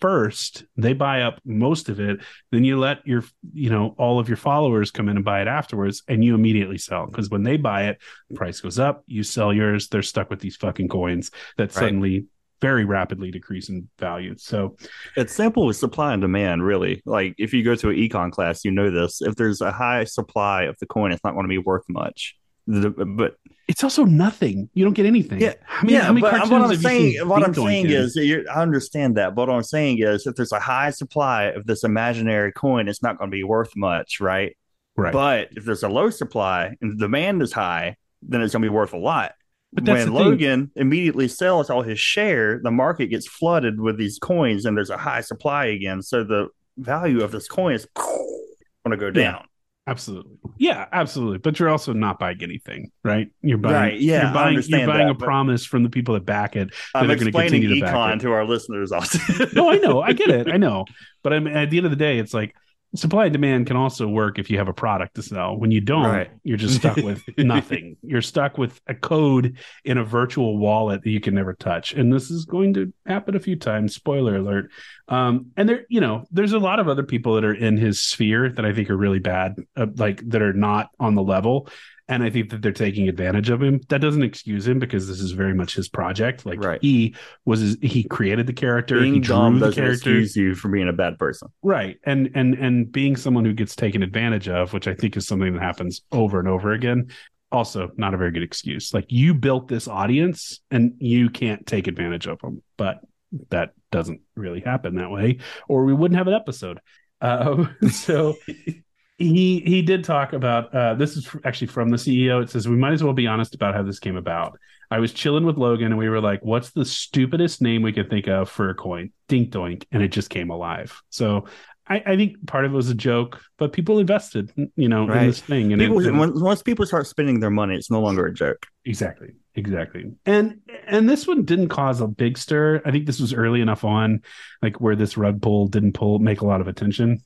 First they buy up most of it. Then you let your you know all of your followers come in and buy it afterwards and you immediately sell because when they buy it the price goes up. You sell yours they're stuck with these fucking coins that Right. suddenly very rapidly decrease in value so It's simple with supply and demand, really. Like if you go to an econ class, you know this. If there's a high supply of the coin, it's not going to be worth much. The, but it's also nothing you don't get anything Yeah, I mean, yeah, how many but what I'm saying, what I'm saying is, I understand that. But what I'm saying is, if there's a high supply of this imaginary coin, it's not going to be worth much, right? right But if there's a low supply and the demand is high, then it's going to be worth a lot. But when thing. Logan immediately sells all his share, the market gets flooded with these coins, and there's a high supply again. So the value of this coin is going to go Yeah. down. Absolutely. Yeah, absolutely. But you're also not buying anything, right? You're buying Right, yeah, you're buying, you're buying that, a promise from the people that back it. I'm they're gonna explaining continue to back econ it. to our listeners also. no, I know. I get it. I know. But I mean, at the end of the day, it's like supply and demand can also work if you have a product to sell. When you don't, Right. you're just stuck with nothing. You're stuck with a code in a virtual wallet that you can never touch. And this is going to happen a few times. Spoiler alert. Um, and there, you know, there's a lot of other people that are in his sphere that I think are really bad, uh, like that are not on the level. And I think that they're taking advantage of him. That doesn't excuse him because this is very much his project. Like Right. he was, his, he created the character, he Being drew dumb the doesn't character, excuse you for being a bad person. right? And and and being someone who gets taken advantage of, which I think is something that happens over and over again. Also, not a very good excuse. Like you built this audience, and you can't take advantage of them. But that doesn't really happen that way, or we wouldn't have an episode. Uh, so he he did talk about uh, this is actually from the CEO. It says we might as well be honest about how this came about. I was chilling with Logan and we were like, "What's the stupidest name we could think of for a coin?" Dink Doink, and it just came alive. So I, I think part of it was a joke, but people invested, you know, in this thing, and it- People, and- when, once people start spending their money, it's no longer a joke. exactly, exactly. And and this one didn't cause a big stir. I think this was early enough on, like where this rug pull didn't pull make a lot of attention.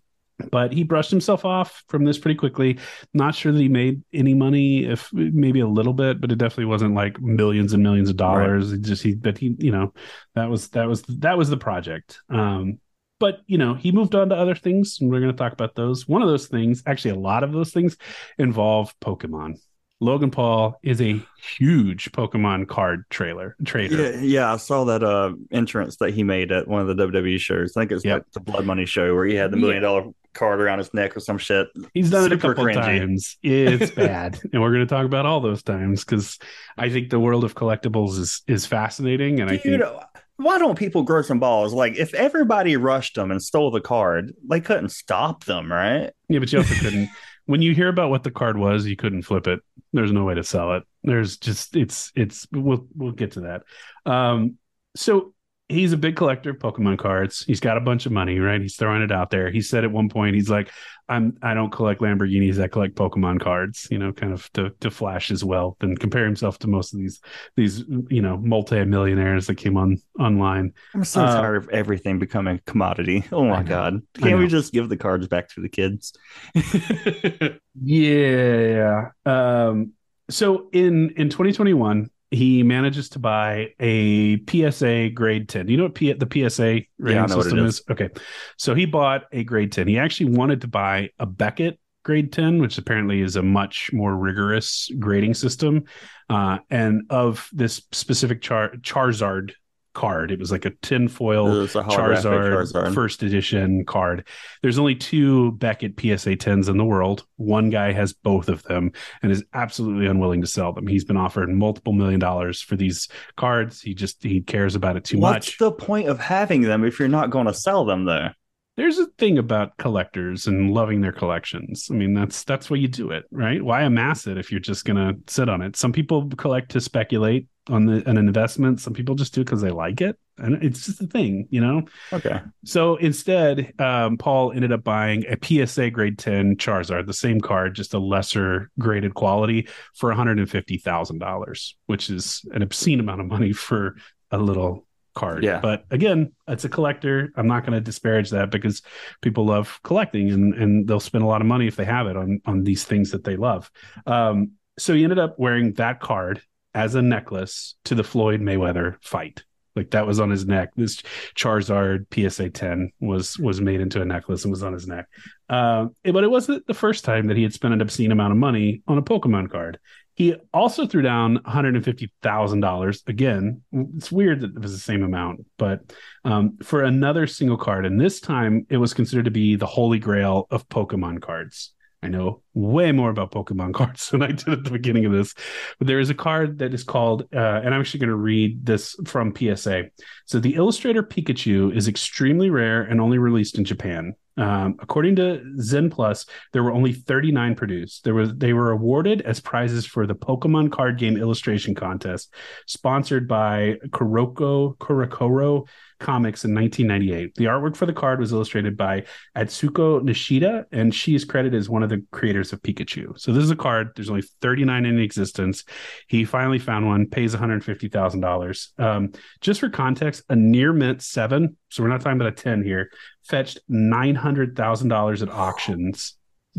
But he brushed himself off from this pretty quickly. Not sure that he made any money, if maybe a little bit, but it definitely wasn't like millions and millions of dollars. It just he, but he, you know, that was that was that was the project. Um, but you know, he moved on to other things, and we're going to talk about those. One of those things, actually, a lot of those things, involve Pokemon. Logan Paul is a huge Pokemon card trailer trader. Yeah, yeah, I saw that uh entrance that he made at one of the WWE shows. I think it's Yep. like the Blood Money show where he had the million dollar card around his neck or some shit. He's done it a Super couple cringy. times. It's bad, and we're going to talk about all those times because I think the world of collectibles is is fascinating, and I Dude, think why don't people grow some balls? Like, if everybody rushed them and stole the card, they couldn't stop them, right? yeah, but you also couldn't. When you hear about what the card was, you couldn't flip it. There's no way to sell it. There's just it's it's we'll we'll get to that. Um, so he's a big collector of Pokemon cards. He's got a bunch of money, right? He's throwing it out there. He said at one point, he's like, "I'm I don't collect Lamborghinis. I collect Pokemon cards." You know, kind of to to flash his wealth and compare himself to most of these these you know multi-millionaires that came on online. I'm so Uh, tired of everything becoming a commodity. Oh my god. Can't we just give the cards back to the kids? yeah. Um, so in in 2021, he manages to buy a PSA grade 10. Do you know what P- the PSA rating I know what it system is. is? Okay. So he bought a grade 10. He actually wanted to buy a Beckett grade 10, which apparently is a much more rigorous grading system. Uh, and of this specific Char- Charizard card, it was like a tinfoil It's a Charizard, Charizard. first edition card. There's only two Beckett PSA 10s in the world. One guy has both of them and is absolutely unwilling to sell them. He's been offered multiple million dollars for these cards. He just he cares about it too What's much. What's the point of having them if you're not going to sell them, though? There's a thing about collectors and loving their collections. I mean, that's that's why you do it, right? Why amass it if you're just gonna sit on it? Some people collect to speculate on the, an investment. Some people just do it because they like it, and it's just a thing, you know. Okay. So instead, um, Paul ended up buying a PSA grade 10 Charizard, the same card, just a lesser graded quality for $150,000, which is an obscene amount of money for a little card. Yeah. But again, it's a collector. I'm not going to disparage that because people love collecting and, and they'll spend a lot of money if they have it on, on these things that they love. Um, so he ended up wearing that card as a necklace to the Floyd Mayweather fight. Like that was on his neck. This Charizard PSA 10 was was made into a necklace and was on his neck. It- but it wasn't the first time that he had spent an obscene amount of money on a Pokemon card. He also threw down one hundred and fifty thousand dollars. Again, it's weird that it was the same amount, but um, for another single card, and this time it was considered to be the holy grail of Pokemon cards. I know way more about Pokemon cards than I did at the beginning of this, but there is a card that is called, uh, and I'm actually going to read this from PSA. So the Illustrator Pikachu is extremely rare and only released in Japan. Um, according to Zen Plus, there were only 39 produced. There was they were awarded as prizes for the Pokemon card game illustration contest, sponsored by Kuroko CoroCoro Comics in 1998. The artwork for the card was illustrated by Atsuko Nishida, and she is credited as one of the creators of Pikachu. So this is a card. There's only 39 in existence. He finally found one. Pays 150 thousand dollars. Um, just for context, a near mint seven. So we're not talking about a 10 here. Fetched nine hundred thousand dollars at auctions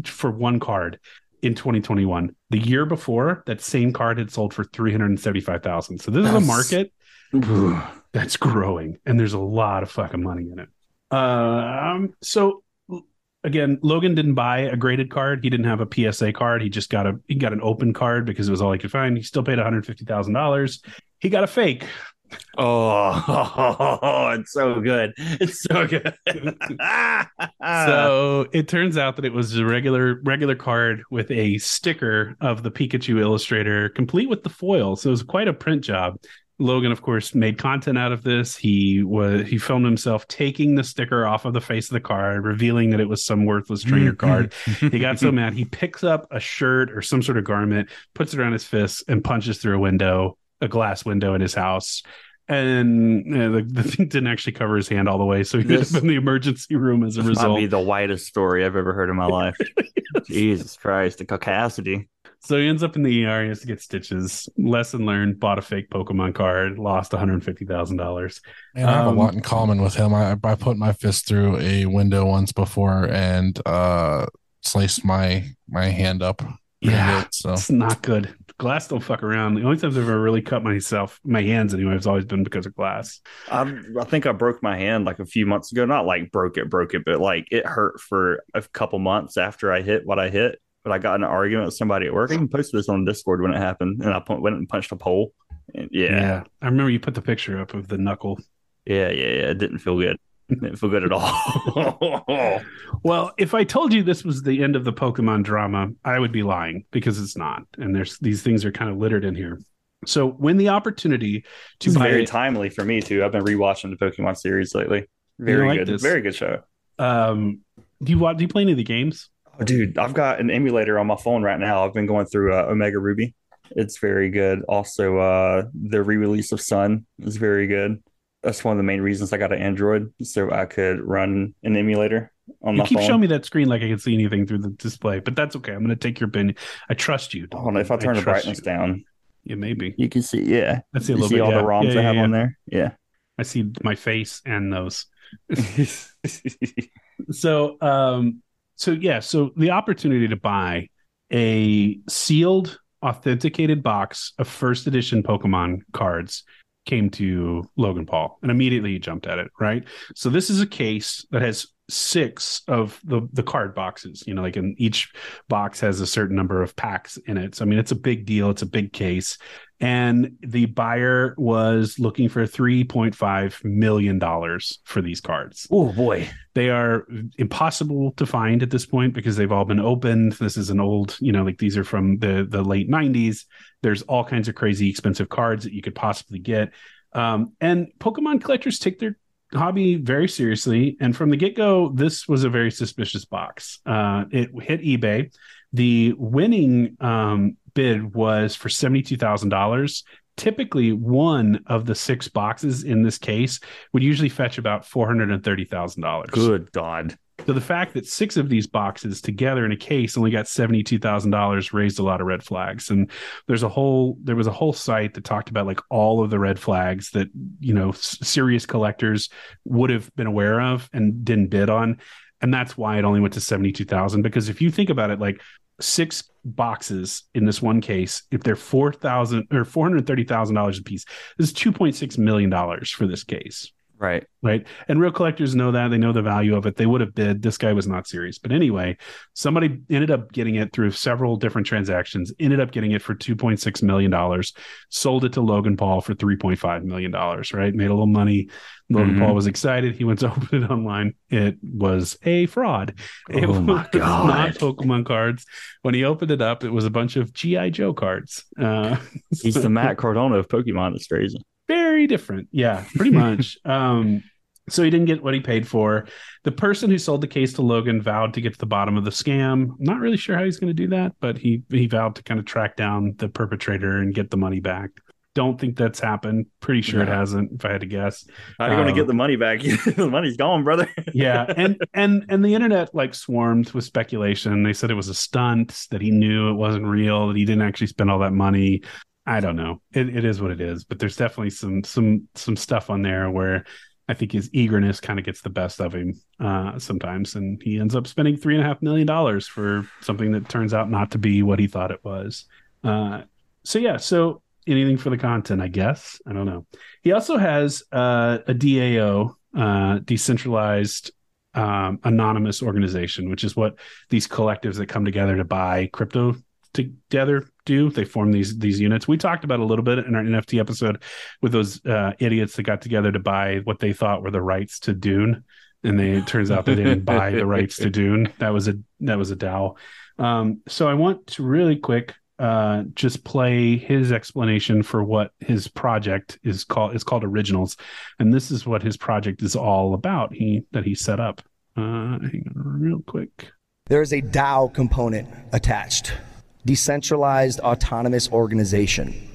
for one card in 2021. The year before, that same card had sold for 375,000. So this is a market that's growing and there's a lot of fucking money in it. Um, so again, Logan didn't buy a graded card. He didn't have a PSA card. He just got a he got an open card because it was all he could find. He still paid $150,000. He got a fake. Oh, it's so good. It's so good. so it turns out that it was a regular regular card with a sticker of the Pikachu illustrator, complete with the foil. So it was quite a print job. Logan, of course, made content out of this. He was he filmed himself taking the sticker off of the face of the card, revealing that it was some worthless trainer card. He got so mad he picks up a shirt or some sort of garment, puts it around his fist, and punches through a window, a glass window in his house. And uh, the, the thing didn't actually cover his hand all the way, so he ended up in the emergency room as a This might result. be the whitest story I've ever heard in my life. Jesus Christ, the caucasity. So he ends up in the ER. He has to get stitches. Lesson learned: bought a fake Pokemon card, lost one hundred fifty thousand dollars. And I have Um, a lot in common with him. I, I put my fist through a window once before and uh sliced my my hand up. Yeah, good, so It's not good. Glass don't fuck around. The only times I've ever really cut myself, my hands anyway, has always been because of glass. I, I think I broke my hand like a few months ago. Not like broke it, broke it, but like it hurt for a couple months after I hit what I hit. But I got in an argument with somebody at work. I even posted this on Discord when it happened, and I went and punched a pole. And yeah, yeah, I remember you put the picture up of the knuckle. yeah, yeah, It didn't feel good. It didn't feel good at all. Well, if I told you this was the end of the Pokemon drama, I would be lying because it's not. And there's these things are kind of littered in here. So when the opportunity to it's buy very it, timely for me too. I've been rewatching the Pokemon series lately. Very like good, this? very good show. um, do you want? Do you play any of the games? Oh, dude, I've got an emulator on my phone right now. I've been going through uh, Omega Ruby. It's very good. Also, uh, the re-release of Sun is very good. That's one of the main reasons I got an Android, so I could run an emulator on You my keep phone. showing me that screen like I can see anything through the display, but that's okay. I'm going to take your opinion. I trust you. Hold on, if I turn the brightness you. down, yeah, maybe. you can see. Yeah, I see a you little see bit. all yeah. the ROMs Yeah, I have yeah. on there. Yeah. I see my face and those. So, um, so yeah, so the opportunity to buy a sealed, authenticated box of first edition Pokemon cards came to Logan Paul, and immediately he jumped at it. Right. So this is a case that has six of the the card boxes. You know, like in each box has a certain number of packs in it. So I mean, it's a big deal. It's a big case. And the buyer was looking for three point five million dollars for these cards. oh boy. They are impossible to find at this point because they've all been opened. This is an old, you know, like these are from the the late '90s. There's all kinds of crazy expensive cards that you could possibly get, um, and Pokemon collectors take their hobby very seriously. And from the get go, this was a very suspicious box. Uh, it hit eBay. The winning um, bid was for seventy two thousand dollars. Typically, one of the six boxes in this case would usually fetch about four hundred and thirty thousand dollars. Good God. So the fact that six of these boxes together in a case only got seventy two thousand dollars raised a lot of red flags. And there's a whole there was a whole site that talked about like all of the red flags that you know serious collectors would have been aware of and didn't bid on. And that's why it only went to seventy two thousand. Because if you think about it, like six boxes in this one case, if they're four thousand or four hundred thirty thousand dollars a piece, this is two point six million dollars for this case Right. right? And real collectors know that they know the value of it. They would have bid. This guy was not serious, but anyway, somebody ended up getting it through several different transactions. Ended up getting it for two point six million dollars. Sold it to Logan Paul for three point five million dollars. Right, made a little money. Logan Mhm. Paul was excited. He went to open it online. It was a fraud. It Oh my was not Pokemon cards. When he opened it up, it was a bunch of GI Joe cards. Uh, He's the Matt Cardona of Pokemon. It's crazy. Very different. Yeah, pretty much. um, so he didn't get what he paid for. The person who sold the case to Logan vowed to get to the bottom of the scam. I'm not really sure how he's going to do that, but he he vowed to kind of track down the perpetrator and get the money back. Don't think that's happened. Pretty sure it hasn't, if I had to guess. How are you going to Um, get the money back? the money's gone, brother. yeah and and and the internet like swarmed with speculation they said it was a stunt that he knew it wasn't real that he didn't actually spend all that money i don't know. It, it is what it is but there's definitely some some some stuff on there where i think his eagerness kind of gets the best of him uh sometimes and he ends up spending three and a half million dollars for something that turns out not to be what he thought it was. Uh so yeah so anything for the content i guess? I don't know. He also has uh, a dao uh, decentralized um, anonymous organization, which is what these collectives that come together to buy crypto together do. They form these these units. We talked about a little bit in our NFT episode with those uh, idiots that got together to buy what they thought were the rights to Dune, and they it turns out they didn't buy the rights to Dune. That was a that was a DAO. Um, so I want to really quick uh, just play his explanation for what his project is called. It's called Originals, and this is what his project is all about. He that he set up. Uh, hang on, real quick. There is a DAO component attached, decentralized autonomous organization.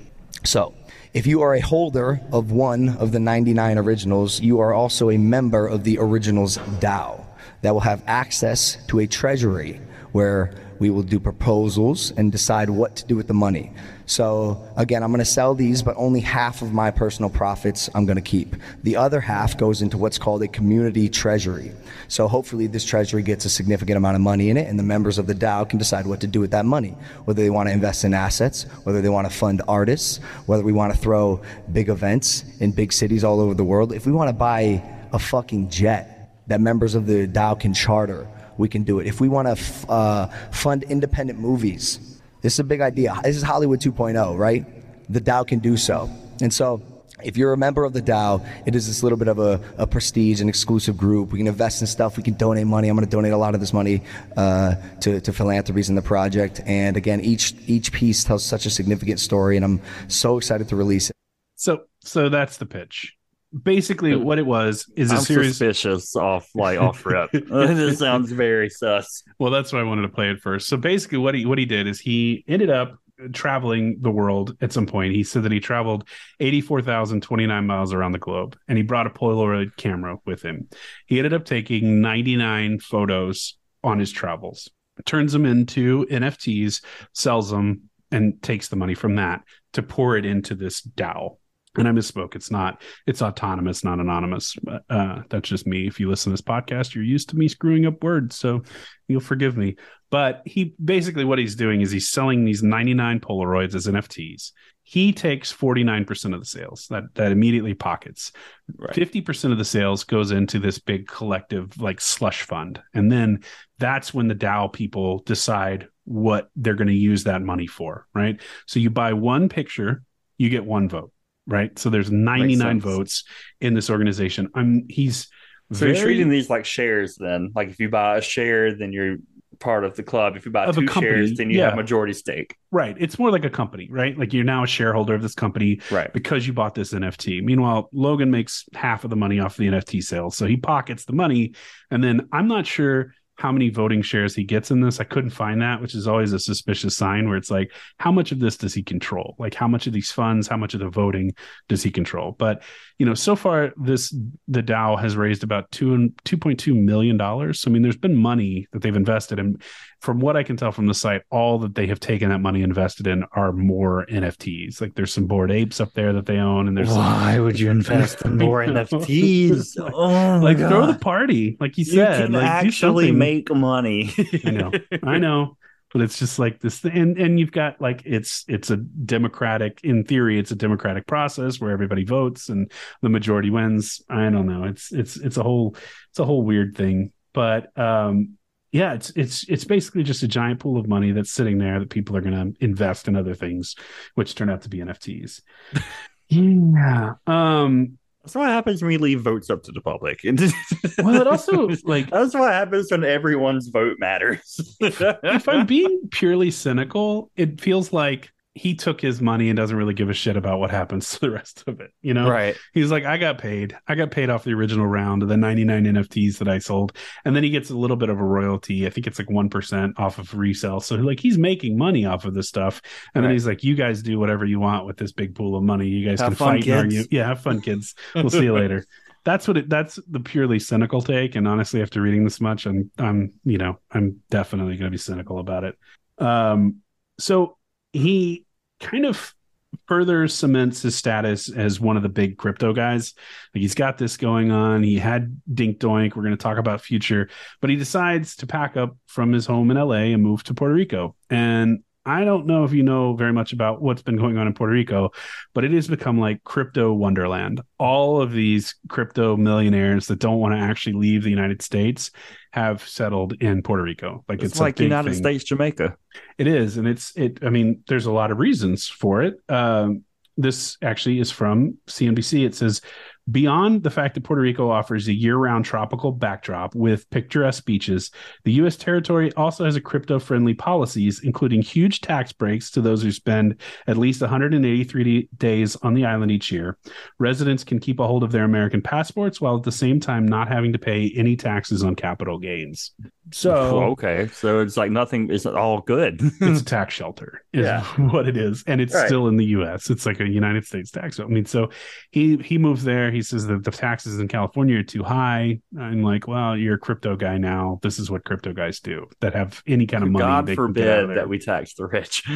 So, if you are a holder of one of the 99 originals, you are also a member of the originals DAO that will have access to a treasury where we will do proposals and decide what to do with the money. So again, I'm going to sell these, but only half of my personal profits I'm going to keep. The other half goes into what's called a community treasury. So hopefully this treasury gets a significant amount of money in it and the members of the DAO can decide what to do with that money. Whether they want to invest in assets, whether they want to fund artists, whether we want to throw big events in big cities all over the world. If we want to buy a fucking jet that members of the DAO can charter, we can do it. If we want to f- uh, fund independent movies, this is a big idea. This is Hollywood 2.0, right? The DAO can do so. And so, if you're a member of the DAO, it is this little bit of a, a prestige and exclusive group. We can invest in stuff. We can donate money. I'm going to donate a lot of this money uh, to, to philanthropies in the project. And again, each each piece tells such a significant story, and I'm so excited to release it. So so that's the pitch. Basically, what it was is a I'm series. suspicious off like off rep. this sounds very sus. Well, that's why I wanted to play it first. So basically, what he what he did is he ended up traveling the world at some point. He said that he traveled 84,029 miles around the globe and he brought a Polaroid camera with him. He ended up taking 99 photos on his travels, turns them into NFTs, sells them, and takes the money from that to pour it into this DAO. And I misspoke. It's not. It's autonomous, not anonymous. Uh, that's just me. If you listen to this podcast, you're used to me screwing up words, so you'll forgive me. But he basically what he's doing is he's selling these 99 Polaroids as NFTs. He takes 49% of the sales that that immediately pockets. Right. 50% of the sales goes into this big collective like slush fund. And then that's when the DAO people decide what they're going to use that money for, right? So you buy one picture, you get one vote, right? So there's 99 votes in this organization. I'm he's So you're very- treating these like shares then. Like if you buy a share, then you're part of the club. If you buy two company, shares, then you yeah. have majority stake. right. It's more like a company, right? Like you're now a shareholder of this company Right. because you bought this NFT. Meanwhile, Logan makes half of the money off the NFT sales. So he pockets the money. And then I'm not sure how many voting shares he gets in this. I couldn't find that, which is always a suspicious sign where it's like, how much of this does he control? Like how much of these funds, how much of the voting does he control? But you know, so far this the DAO has raised about two and two point two million dollars. So I mean, there's been money that they've invested in. From what I can tell from the site, all that they have taken that money invested in are more NFTs. Like there's some board apes up there that they own, and there's some- Why would you invest in more NFTs? Oh, like my throw the party, like you You said. can like, actually make money. I know, I know, but it's just like this, and and you've got like it's it's a democratic, in theory, it's a democratic process where everybody votes and the majority wins. I don't know, it's it's it's a whole it's a whole weird thing, but um, yeah, it's it's it's basically just a giant pool of money that's sitting there that people are going to invest in other things, which turn out to be NFTs. yeah. Um. That's what happens when we leave votes up to the public. Well, it also like that's what happens when everyone's vote matters. if I'm being purely cynical, it feels like he took his money and doesn't really give a shit about what happens to the rest of it. You know, right. he's like, I got paid. I got paid off the original round of the 99 NFTs that I sold. And then he gets a little bit of a royalty. I think it's like 1% off of resale. So like he's making money off of this stuff. And then he's like, you guys do whatever you want with this big pool of money. You guys Have can fun, fight and argue. Yeah, have fun, kids. We'll see you later. That's what it that's the purely cynical take. And honestly, after reading this much, I'm I'm, you know, I'm definitely gonna be cynical about it. Um so he kind of further cements his status as one of the big crypto guys. Like he's got this going on. He had Dink Doink. We're going to talk about future, but he decides to pack up from his home in LA and move to Puerto Rico. And I don't know if you know very much about what's been going on in Puerto Rico, but it has become like crypto wonderland. All of these crypto millionaires that don't want to actually leave the United States have settled in Puerto Rico. Like It's, it's, like United thing. States, Jamaica. It is, and it's it. I mean, there's a lot of reasons for it. Um, this actually is from CNBC. It says, beyond the fact that Puerto Rico offers a year-round tropical backdrop with picturesque beaches, the U.S. territory also has a crypto-friendly policies, including huge tax breaks to those who spend at least 183 days on the island each year. Residents can keep a hold of their American passports while at the same time not having to pay any taxes on capital gains. So okay, so it's like nothing is all good. it's a tax shelter is Yeah. what it is and it's Right. still in the us it's like a united states tax i mean so he he moves there he says that the taxes in california are too high i'm like well you're a crypto guy now this is what crypto guys do that have any kind of money God they can get out of forbid that we tax the rich.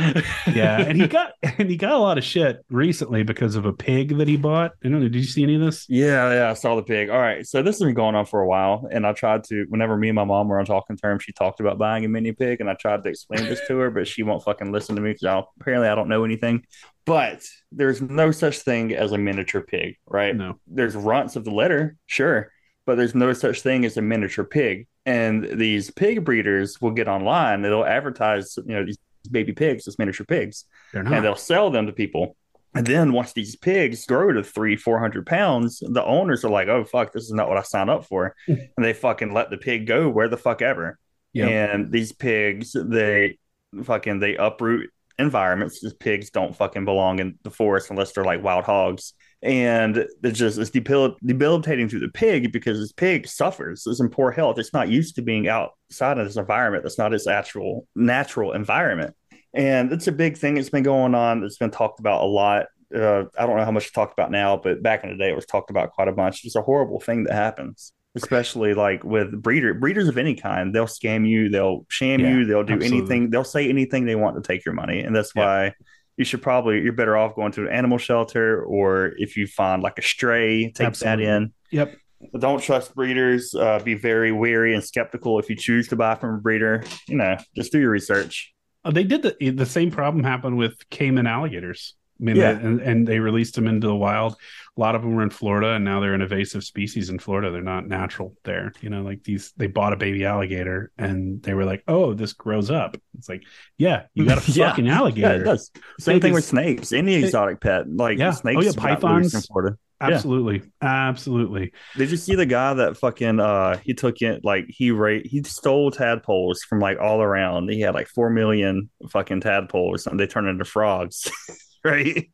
yeah and he got and he got a lot of shit recently because of a pig that he bought i don't know did you see any of this Yeah, yeah, I saw the pig. All right, so this has been going on for a while, and I tried to. Whenever me and my mom were on talking terms, she talked about buying a mini pig, and I tried to explain this to her, but she won't fucking listen to me because apparently I don't know anything. But there's no such thing as a miniature pig, right? no There's runts of the litter, sure, but there's no such thing as a miniature pig. And these pig breeders will get online, they'll advertise, you know, these baby pigs as miniature pigs they're and they'll sell them to people. And then once these pigs grow to three, four hundred pounds, the owners are like, "Oh fuck, this is not what I signed up for," and they fucking let the pig go where the fuck ever. Yeah. And these pigs, they fucking they uproot environments. These pigs don't fucking belong in the forest unless they're like wild hogs. And it's just it's debil- debilitating to the pig because this pig suffers. It's in poor health. It's not used to being outside of this environment. That's not its actual natural environment. And it's a big thing that's been going on. It's been talked about a lot. Uh, I don't know how much it's talked about now, but back in the day, it was talked about quite a bunch. It's a horrible thing that happens, especially like with breeder breeders of any kind. They'll scam you, they'll sham Yeah, you, they'll do absolutely. anything, they'll say anything they want to take your money, and that's Yeah. why you should probably you're better off going to an animal shelter or if you find like a stray, take Absolutely. that in. yep But don't trust breeders. Uh, be very wary and skeptical if you choose to buy from a breeder. You know, just do your research. Uh, they did the the same problem happened with caiman alligators. I mean, Yeah. and, and they released them into the wild. A lot of them were in Florida, and now they're an invasive species in Florida. They're not natural there. You know, like these, they bought a baby alligator, and they were like, "Oh, this grows up." It's like, yeah, you got a Yeah. fucking Yeah, alligator. it does. Same thing with snakes. Any It- exotic pet, like Yeah. snakes. Oh, yeah, pythons. in Florida. Absolutely, absolutely. Did you see the guy that fucking uh he took in like he ra- he stole tadpoles from like all around. He had like four million fucking tadpoles and they turned into frogs. right?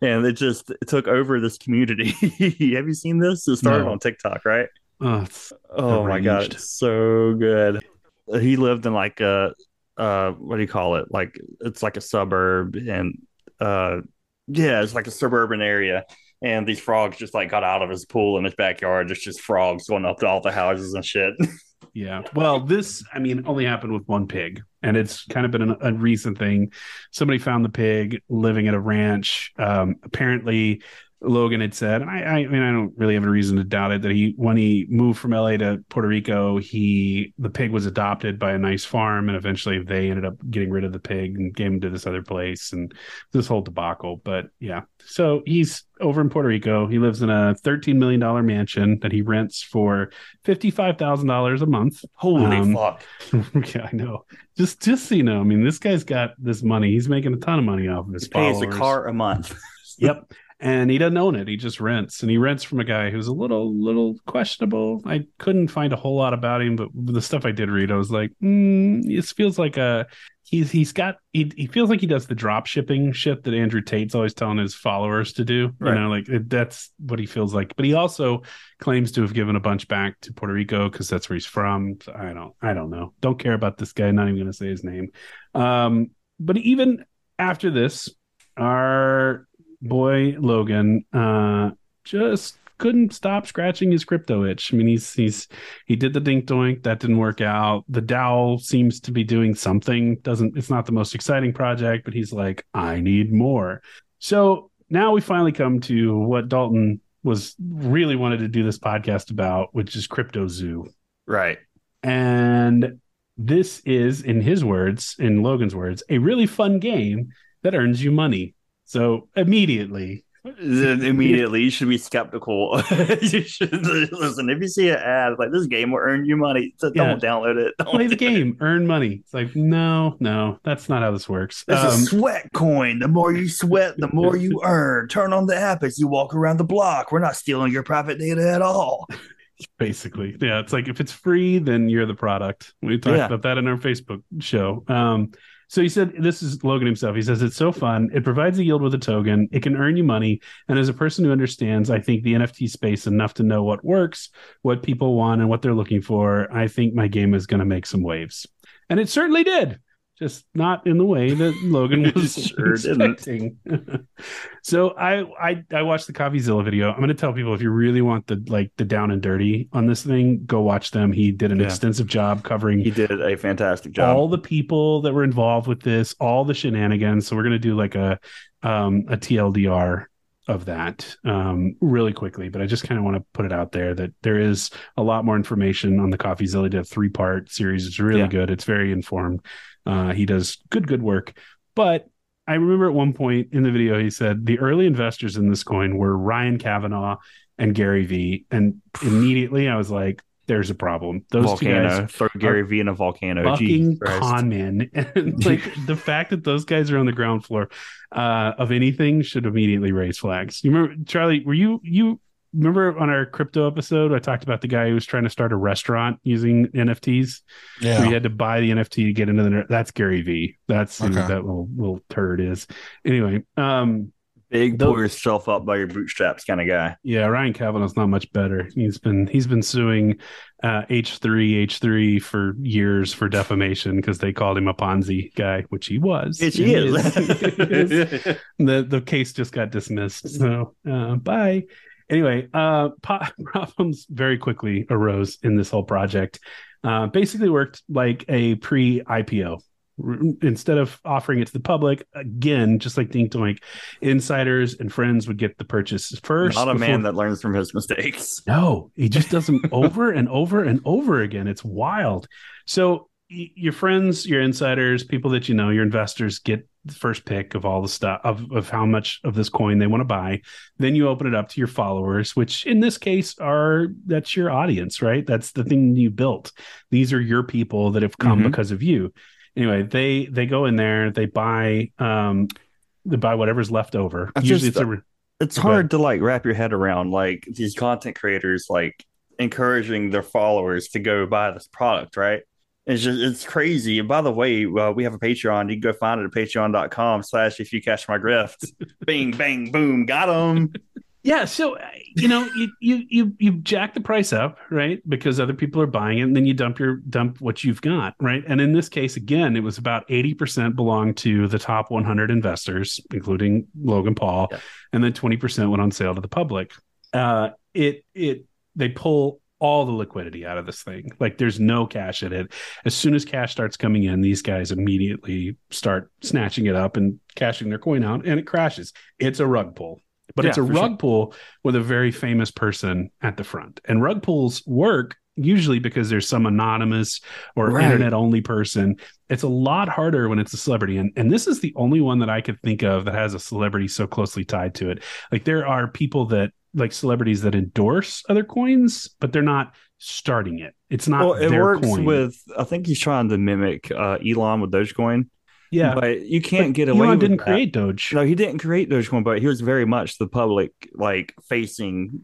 And it just took over this community. Have you seen this? It started No. on TikTok, right? Oh, Oh my god, it's so good. He lived in like a uh what do you call it? Like it's like a suburb and uh yeah, it's like a suburban area. And these frogs just like got out of his pool in his backyard. It's just frogs going up to all the houses and shit. Yeah. Well, this, I mean, only happened with one pig, and it's kind of been an, a recent thing. Somebody found the pig living at a ranch. Um, apparently, Logan had said, and I, I mean, I don't really have a reason to doubt it, that he, when he moved from LA to Puerto Rico, he, the pig was adopted by a nice farm, and eventually they ended up getting rid of the pig and gave him to this other place, and this whole debacle. But yeah, so he's over in Puerto Rico. He lives in a $13 million mansion that he rents for $55,000 a month. Holy Um, fuck. yeah, I know. Just, just so you know, I mean, this guy's got this money. He's making a ton of money off of his He pays a car a month. Yep. And he doesn't own it. He just rents, and he rents from a guy who's a little, little questionable. I couldn't find a whole lot about him, but the stuff I did read, I was like, mm, this feels like a. He's he's got he, he feels like he does the drop shipping shit that Andrew Tate's always telling his followers to do. Right. You know, like it, that's what he feels like. But he also claims to have given a bunch back to Puerto Rico because that's where he's from. So I don't I don't know. Don't care about this guy. Not even going to say his name. Um, but even after this, our boy Logan uh just couldn't stop scratching his crypto itch. I mean, he's he's he did the dink doink that didn't work out. The DAO seems to be doing something. Doesn't it's not the most exciting project, but he's like, I need more. So now we finally come to what Dalton was really wanted to do this podcast about, which is Crypto Zoo. Right. And this is, in his words, in Logan's words, a really fun game that earns you money. So immediately, immediately you should be skeptical. you should listen if you see an ad like this game will earn you money. So don't download it. Don't play the do it. game, earn money. It's like, no, no, that's not how this works. It's Um, a sweat coin. The more you sweat, the more you earn. Turn on the app as you walk around the block. We're not stealing your private data at all. basically yeah it's like if it's free then you're the product we talked Yeah. about that in our facebook show um So he said, this is Logan himself. He says, it's so fun. It provides a yield with a token. It can earn you money. And as a person who understands, I think the NFT space enough to know what works, what people want, and what they're looking for, I think my game is going to make some waves. And it certainly did. Just not in the way that Logan was Sure expecting. so I, I I watched the CoffeeZilla video. I'm going to tell people if you really want the like the down and dirty on this thing, go watch them. He did an Yeah. extensive job covering He did a fantastic job. all the people that were involved with this, all the shenanigans. So we're gonna do like a um a TLDR of that um really quickly, but I just kind of want to put it out there that there is a lot more information on the CoffeeZilla. Did a three part series. It's really Yeah. good. It's very informed. Uh he does good, good work. But I remember at one point in the video he said the early investors in this coin were Ryan Kavanaugh and Gary V. And immediately I was like, there's a problem. Those two guys volcano. Throw Gary V in a volcano. fucking con men. And like the fact that those guys are on the ground floor uh, of anything should immediately raise flags. You remember, Charlie? Were you you remember on our crypto episode? I talked about the guy who was trying to start a restaurant using NFTs. Yeah. you had to buy the NFT to get into the. That's Gary V. That's who Okay. that little little turd is. Anyway, um, Big Those- pull yourself up by your bootstraps kind of guy. Yeah, Ryan Kavanaugh's not much better. He's been he's been suing uh, H3 H3 for years for defamation because they called him a Ponzi guy, which he was. Yes, he is. is. the the case just got dismissed. So uh, bye. Anyway, uh, po- problems very quickly arose in this whole project. Uh, basically, worked like a pre-IPO. R- Instead of offering it to the public, again, just like Dink Doink, insiders and friends would get the purchase first. Not a before- man that learns from his mistakes. no, he just does them over and over and over again. It's wild. So your friends, your insiders, people that you know, your investors get the first pick of all the stuff of, of how much of this coin they want to buy. Then you open it up to your followers, which in this case are that's your audience, right? That's the thing you built. These are your people that have come Mhm. because of you. Anyway, they they go in there, they buy um they buy whatever's left over. I Usually just- it's a It's hard to like wrap your head around like these content creators like encouraging their followers to go buy this product, right? It's just it's crazy. And by the way, uh, we have a Patreon. You can go find it at patreon.com slash if you catch my grift. Bing, bang, boom, got them. Yeah, so uh, you know, you you you you jack the price up, right? Because other people are buying it, and then you dump your dump what you've got, right? And in this case, again, it was about eighty percent belonged to the top one hundred investors, including Logan Paul, Yeah. and then twenty percent went on sale to the public. Uh, it it they pull all the liquidity out of this thing. Like there's no cash in it. As soon as cash starts coming in, these guys immediately start snatching it up and cashing their coin out, and it crashes. It's a rug pull but it's a Yeah, for sure. rug pull with a very famous person at the front. And rug pulls work usually because there's some anonymous or Right. internet only person. It's a lot harder when it's a celebrity. And and this is the only one that I could think of that has a celebrity so closely tied to it. Like there are people that like celebrities that endorse other coins, but they're not starting it. It's not Well, it their works coin. with I think he's trying to mimic uh, Elon with Dogecoin. Yeah. But you can't But get away Elon with didn't that. create Doge. No, he didn't create Dogecoin, but he was very much the public, like facing,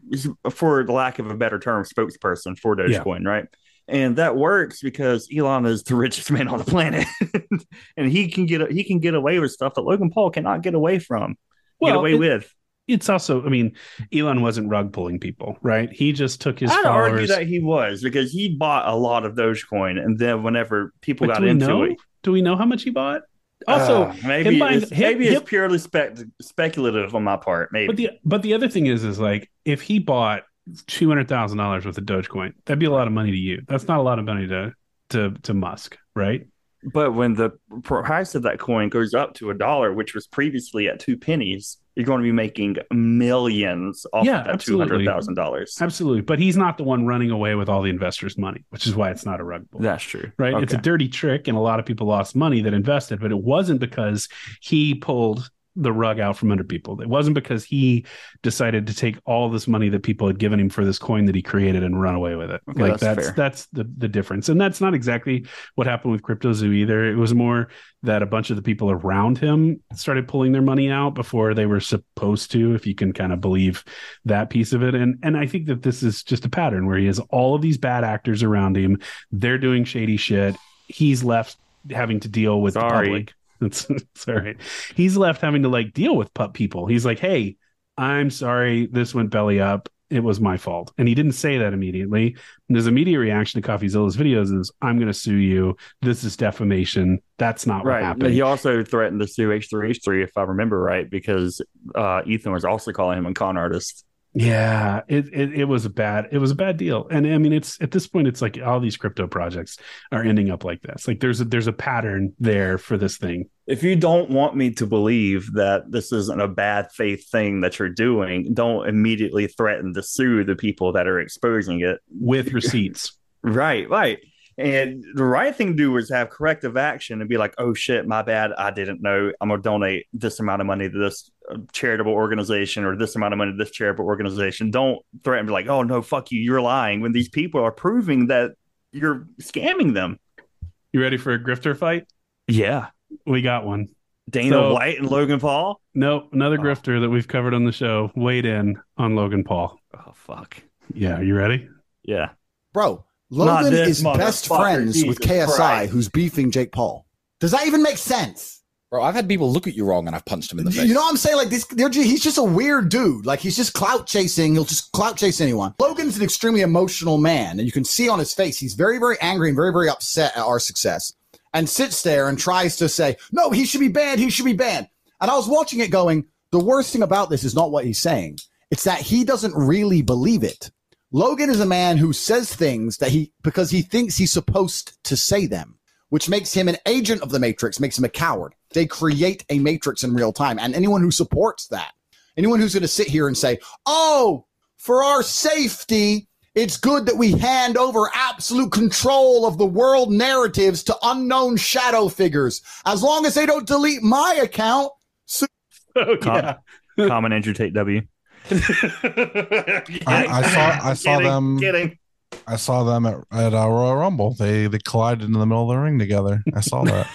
for the lack of a better term, spokesperson for Yeah. Dogecoin, right? And that works because Elon is the richest man on the planet, and he can get he can get away with stuff that Logan Paul cannot get away from. get Well, away it- with. It's also, I mean, Elon wasn't rug pulling people, right? He just took his I'd followers. argue that he was because he bought a lot of Dogecoin, and then whenever people But got into know? it, Do we know how much he bought? Also, uh, maybe buying- it's, him- maybe it's him- purely spec- speculative on my part. Maybe but the but the other thing is, is like if he bought two hundred thousand dollars worth of Dogecoin, that'd be a lot of money to you. That's not a lot of money to to to Musk, right? But when the price of that coin goes up to a dollar, which was previously at two pennies, you're going to be making millions off Yeah, of that two absolutely. hundred thousand dollars. Absolutely, but he's not the one running away with all the investors' money, which is why it's not a rug pull. That's true, right? It's a dirty trick, and a lot of people lost money that invested, but it wasn't because he pulled the rug out from under people. It wasn't because he decided to take all this money that people had given him for this coin that he created and run away with it. Okay, like that's that's that's the the difference, and that's not exactly what happened with CryptoZoo either. It was more that a bunch of the people around him started pulling their money out before they were supposed to, if you can kind of believe that piece of it. And and I think that this is just a pattern where he has all of these bad actors around him. They're doing shady shit. He's left having to deal with the Sorry. public. It's, it's all right. He's left having to like deal with pu- people. He's like, "Hey, I'm sorry, this went belly up. It was my fault." And he didn't say that immediately. And his immediate reaction to CoffeeZilla's videos is, "I'm going to sue you. This is defamation. That's not what Right. happened." He also threatened to sue H3H3, if I remember right, because uh, Ethan was also calling him a con artist. Yeah, it, it it was a bad it was a bad deal, and I mean it's at this point it's like all these crypto projects are ending up like this. Like there's a there's a pattern there for this thing. If you don't want me to believe that this isn't a bad faith thing that you're doing, don't immediately threaten to sue the people that are exposing it. with receipts. Right, right. And the right thing to do is have corrective action and be like, oh shit, my bad. I didn't know. I'm going to donate this amount of money to this uh, charitable organization or this amount of money to this charitable organization. Don't threaten, be like, oh no, fuck you. You're lying when these people are proving that you're scamming them. You ready for a grifter fight? Yeah. We got one. Dana So- White and Logan Paul. Nope, another Oh. grifter that we've covered on the show weighed in on Logan Paul. Oh, fuck. Yeah, Are you ready? Yeah. Bro, Not Logan is best motherfucker, friends with KSI, Christ. who's beefing Jake Paul. Does that even make sense? Bro, I've had people look at you wrong and I've punched him in the face. You know what I'm saying? Like this, they're he's just a weird dude. Like he's just clout chasing. He'll just clout chase anyone. Logan's an extremely emotional man, and you can see on his face he's very, very angry and very, very upset at our success. And sits there and tries to say, "No, he should be banned. He should be banned." And I was watching it, going, "The worst thing about this is not what he's saying; it's that he doesn't really believe it." Logan is a man who says things that he because he thinks he's supposed to say them, which makes him an agent of the Matrix, makes him a coward. They create a Matrix in real time. And anyone who supports that, anyone who's going to sit here and say, oh, for our safety, it's good that we hand over absolute control of the world narratives to unknown shadow figures. As long as they don't delete my account, Oh, Com- Common Andrew Tate W. I, I saw I saw Kidding, them Kidding. I saw them at, at uh, Royal Rumble. They they collided in the middle of the ring together. I saw that.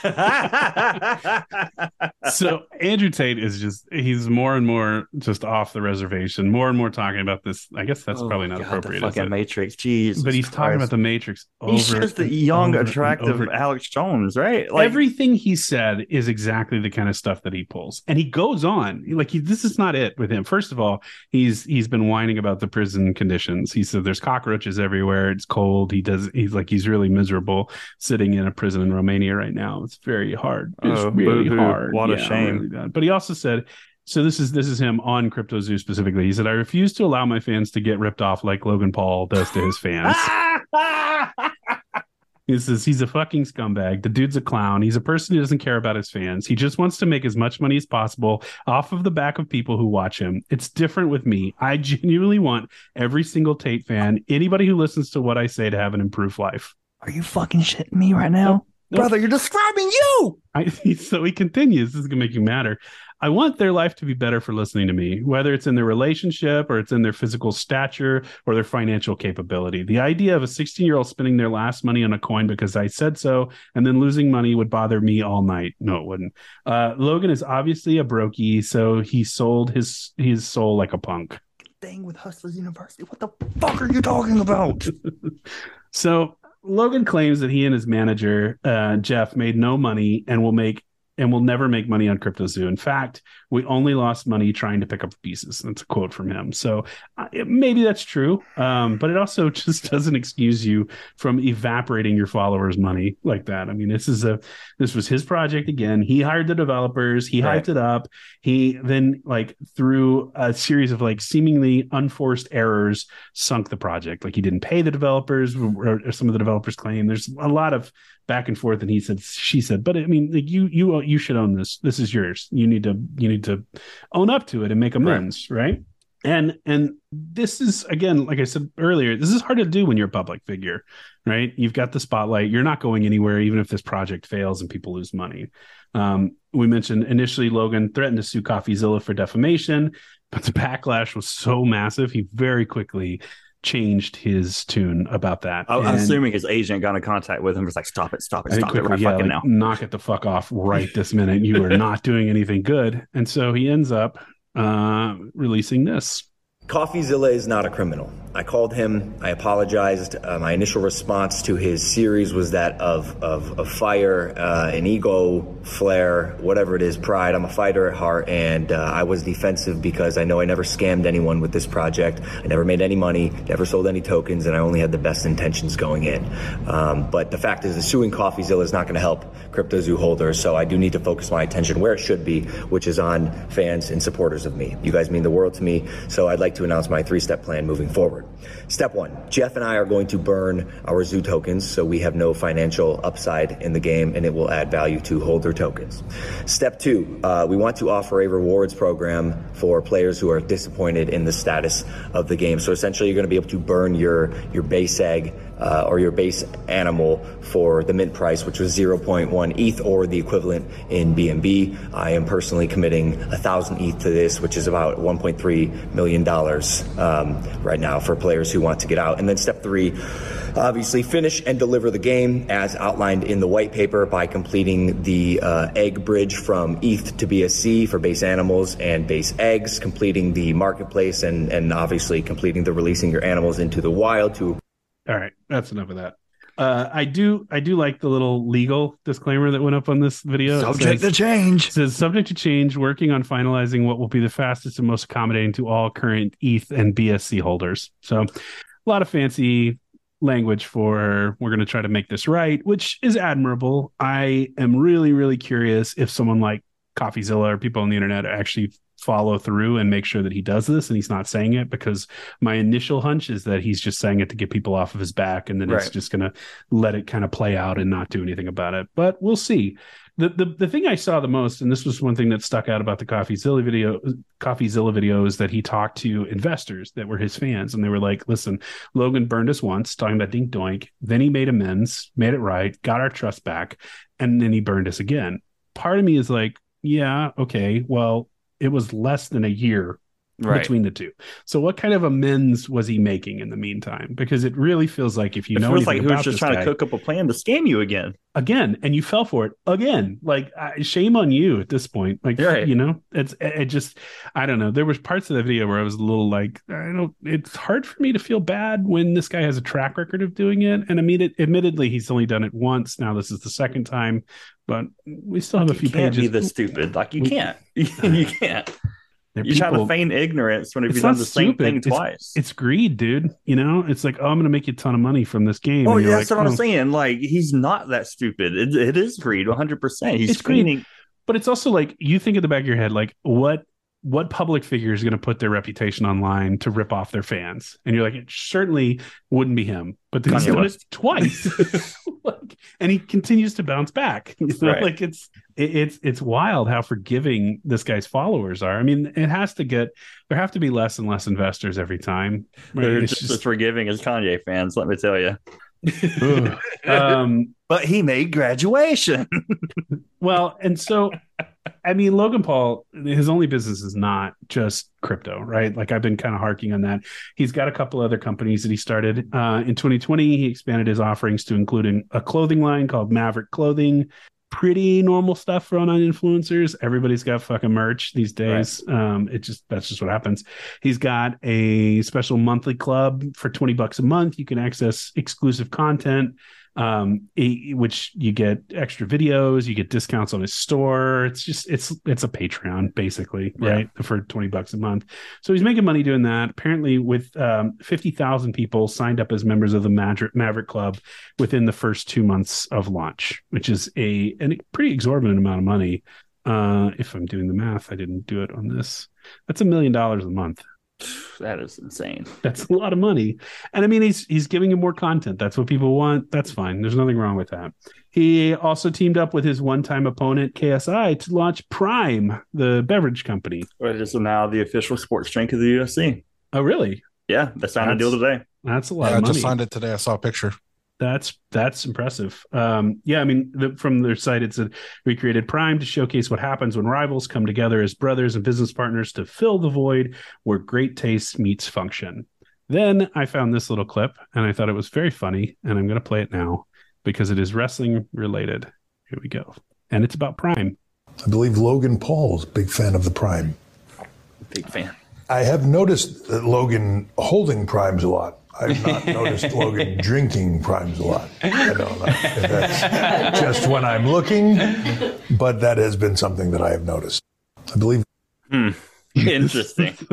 so Andrew Tate is just he's more and more just off the reservation, more and more talking about this. I guess that's Oh, probably not God, appropriate. The fucking? Matrix. Jeez. but he's talking about the Matrix. Over He's just the young, over attractive. Alex Jones, right? Like Everything he said is exactly the kind of stuff that he pulls, and he goes on like he, this is not it with him. First of all, he's he's been whining about the prison conditions. He said there's cockroaches everywhere. Where it's cold. He does. He's like he's really miserable sitting in a prison in Romania right now. It's very hard. It's Oh, really boo-hoo. hard. What a Yeah, shame. really. But he also said. So this is this is him on Crypto Zoo specifically. He said, "I refuse to allow my fans to get ripped off like Logan Paul does to his fans." He says he's a fucking scumbag. The dude's a clown. He's a person who doesn't care about his fans. He just wants to make as much money as possible off of the back of people who watch him. It's different with me. I genuinely want every single Tate fan, anybody who listens to what I say, to have an improved life. Are you fucking shitting me right now? Nope. Brother, you're describing you. I, so he continues. This is gonna make you madder. I want their life to be better for listening to me, whether it's in their relationship or it's in their physical stature or their financial capability. The idea of a 16 year old spending their last money on a coin because I said so and then losing money would bother me all night. No, it wouldn't. Uh, Logan is obviously a brokey, so he sold his his soul like a punk. Thing with Hustlers University. What the fuck are you talking about? So Logan claims that he and his manager uh, Jeff made no money and will make and will never make money on CryptoZoo. In fact, we only lost money trying to pick up the pieces. That's a quote from him. So uh, it- maybe that's true, um, but it also just doesn't excuse you from evaporating your followers' money like that. I mean, this is a this was his project again. He hired the developers. He Right. hyped it up. He then like through a series of like seemingly unforced errors sunk the project. Like he didn't pay the developers, or, or some of the developers claim. There's a lot of back and forth, and he said, she said, but I mean, like you, you, you should own this. This is yours. You need to, you need to own up to it and make amends, right? And and this is again, like I said earlier, this is hard to do when you're a public figure, right? You've got the spotlight. You're not going anywhere, even if this project fails and people lose money. Um, we mentioned initially Logan threatened to sue CoffeeZilla for defamation, but the backlash was so massive, he very quickly changed his tune about that. I'm And assuming his agent got in contact with him. Was like, stop it, stop it, I think stop it, quickly, right yeah, fucking like, now. knock it the fuck off right this minute. You are not doing anything good. And so he ends up uh, releasing this. CoffeeZilla is not a criminal. I called him. I apologized. Uh, my initial response to his series was that of of, of fire, uh, an ego, flare, whatever it is, pride. I'm a fighter at heart, and uh, I was defensive because I know I never scammed anyone with this project. I never made any money, never sold any tokens, and I only had the best intentions going in. Um, but the fact is, that suing CoffeeZilla is not going to help CryptoZoo holders, so I do need to focus my attention where it should be, which is on fans and supporters of me. You guys mean the world to me, so I'd like to announce my three-step plan moving forward. Step one, Jeff and I are going to burn our Zoo tokens so we have no financial upside in the game and it will add value to holder tokens. Step two, uh, we want to offer a rewards program for players who are disappointed in the status of the game. So essentially, you're going to be able to burn your, your base egg uh, or your base animal for the mint price, which was 0.1 ETH or the equivalent in BNB. I am personally committing a thousand ETH to this, which is about 1.3 million dollars um, right now for players who want to get out. And then step three, obviously finish and deliver the game as outlined in the white paper by completing the uh, egg bridge from ETH to BSC for base animals and base eggs, completing the marketplace, and and obviously completing the releasing your animals into the wild to All right, that's enough of that. Uh, I do I do like the little legal disclaimer that went up on this video. Subject says- to change. Says subject to change, working on finalizing what will be the fastest and most accommodating to all current ETH and BSC holders. So a lot of fancy language for we're going to try to make this right, which is admirable. I am really, really curious if someone like CoffeeZilla or people on the internet actually follow through and make sure that he does this and he's not saying it because my initial hunch is that he's just saying it to get people off of his back and then it's just going to let it kind of play out and not do anything about it. But we'll see. The, the the thing I saw the most, and this was one thing that stuck out about the CoffeeZilla video, CoffeeZilla video, is that he talked to investors that were his fans, and they were like, "Listen, Logan burned us once, talking about Dink Doink. Then he made amends, made it right, got our trust back, and then he burned us again." Part of me is like, "Yeah, okay, well, it was less than a year Right. between the two. So, what kind of amends was he making in the meantime? Because it really feels like if you it know feels like he was just trying guy- to cook up a plan to scam you again. again and you fell for it again like I, shame on you at this point like Right. you know it's it just i don't know there was parts of the video where i was a little like i don't it's hard for me to feel bad when this guy has a track record of doing it and i mean it admittedly he's only done it once now this is the second time but we still have a few You can't pages be this stupid. Like you can't. you can't. There are You try to feign ignorance when It's you've done the same thing twice. it's greed dude you know it's like oh i'm gonna make you a ton of money from this game Oh, yeah, you're that's like, what I'm oh. saying. Like he's not that stupid. It, it is greed, 100. percent He's It's greed. but it's also like you think at the back of your head like what what public figure is going to put their reputation online to rip off their fans and you're like it certainly wouldn't be him but then he's Kanye done it twice like, and he continues to bounce back you know? Right. like it's it, it's it's wild how forgiving this guy's followers are i mean it has to get there have to be less and less investors every time right? They're It's just, just- as forgiving as Kanye fans. Let me tell you. um but he made graduation. Well, and so I mean, Logan Paul, his only business is not just crypto, right? Like I've been kind of harking on that. He's got a couple other companies that he started. Uh, in 2020, he expanded his offerings to include a clothing line called Maverick Clothing. Pretty normal stuff for online influencers. Everybody's got fucking merch these days. Um, it just that's just what happens. He's got a special monthly club for 20 bucks a month. You can access exclusive content um which you get extra videos you get discounts on his store. It's just it's it's a patreon basically Yeah. right? For 20 bucks a month. So he's making money doing that. Apparently with um 50,000 people signed up as members of the Maverick, Maverick Club within the first 2 months of launch which is a a pretty exorbitant amount of money. Uh if i'm doing the math i didn't do it on this. That's a million dollars a month that is insane. that's a lot of money. And I mean, he's he's giving him more content. That's what people want. That's fine. There's nothing wrong with that. He also teamed up with his one-time opponent KSI to launch Prime, the beverage company. It is now the official sports drink of the UFC. Oh, really? Yeah, they signed a deal That's- today. That's a lot Yeah, I of money. just signed it today. I saw a picture. That's that's impressive. Um, yeah, I mean, the, from their site, it said we created Prime to showcase what happens when rivals come together as brothers and business partners to fill the void where great taste meets function. Then I found this little clip and I thought it was very funny, and I'm going to play it now because it is wrestling related. Here we go, and it's about Prime. I believe Logan Paul is a big fan of the Prime. Big fan. I have noticed that Logan holding primes a lot. I've not noticed Logan drinking primes a lot. I don't know if that's just when I'm looking, but that has been something that I have noticed. I believe. Hmm. Interesting.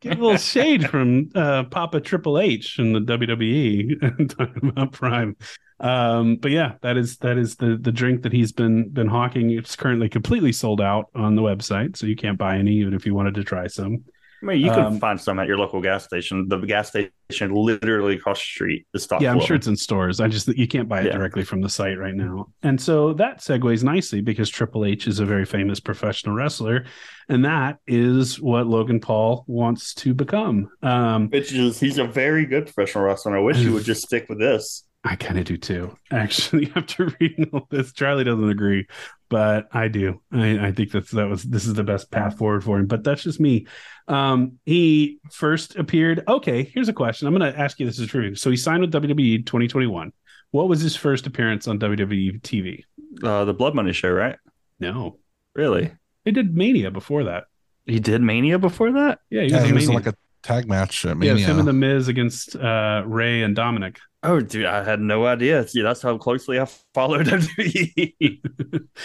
Get a little shade from uh, Papa Triple H in the WWE talking about Prime. Um, but yeah, that is that is the the drink that he's been been hawking. It's currently completely sold out on the website, so you can't buy any, even if you wanted to try some. I mean, you can Um, find some at your local gas station. The gas station literally across the street is stock. Yeah, I'm full. sure it's in stores. I just you can't buy it Yeah. directly from the site right now. And so that segues nicely because Triple H is a very famous professional wrestler, and that is what Logan Paul wants to become. Um, Which is he's a very good professional wrestler. I wish he would just stick with this. I kind of do too. Actually, after reading all this, Charlie doesn't agree, but I do. I, I think that's that was this is the best path forward for him. But that's just me. Um, he first appeared. Okay, here's a question. I'm going to ask you this is true. So he signed with WWE 2021. What was his first appearance on WWE TV? Uh, the Blood Money show, right? No, Really? they did Mania before that. He did Mania before that? Yeah, he Yeah, was, he in was in like a tag match at yeah, Mania. it was him and the Miz against uh, Rey and Dominik. Oh, dude, I had no idea. See, that's how closely I followed WWE.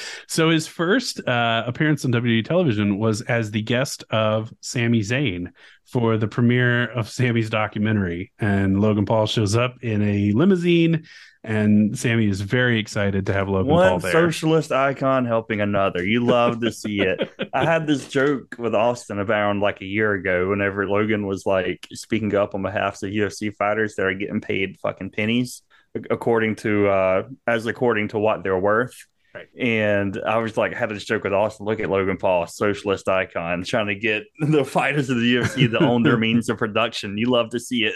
so his first uh, appearance on WWE television was as the guest of Sami Zayn for the premiere of Sami's documentary, and Logan Paul shows up in a limousine, and Sami is very excited to have Logan Paul One there. socialist icon helping another. You love to see it. I had this joke with Austin around like a year ago whenever Logan was like speaking up on behalf of UFC fighters that are getting paid fucking pennies according to uh as according to what they're worth. Right. And I was like, had this joke with Austin. Look at Logan Paul, socialist icon, trying to get the fighters of the UFC to own their means of production. You love to see it.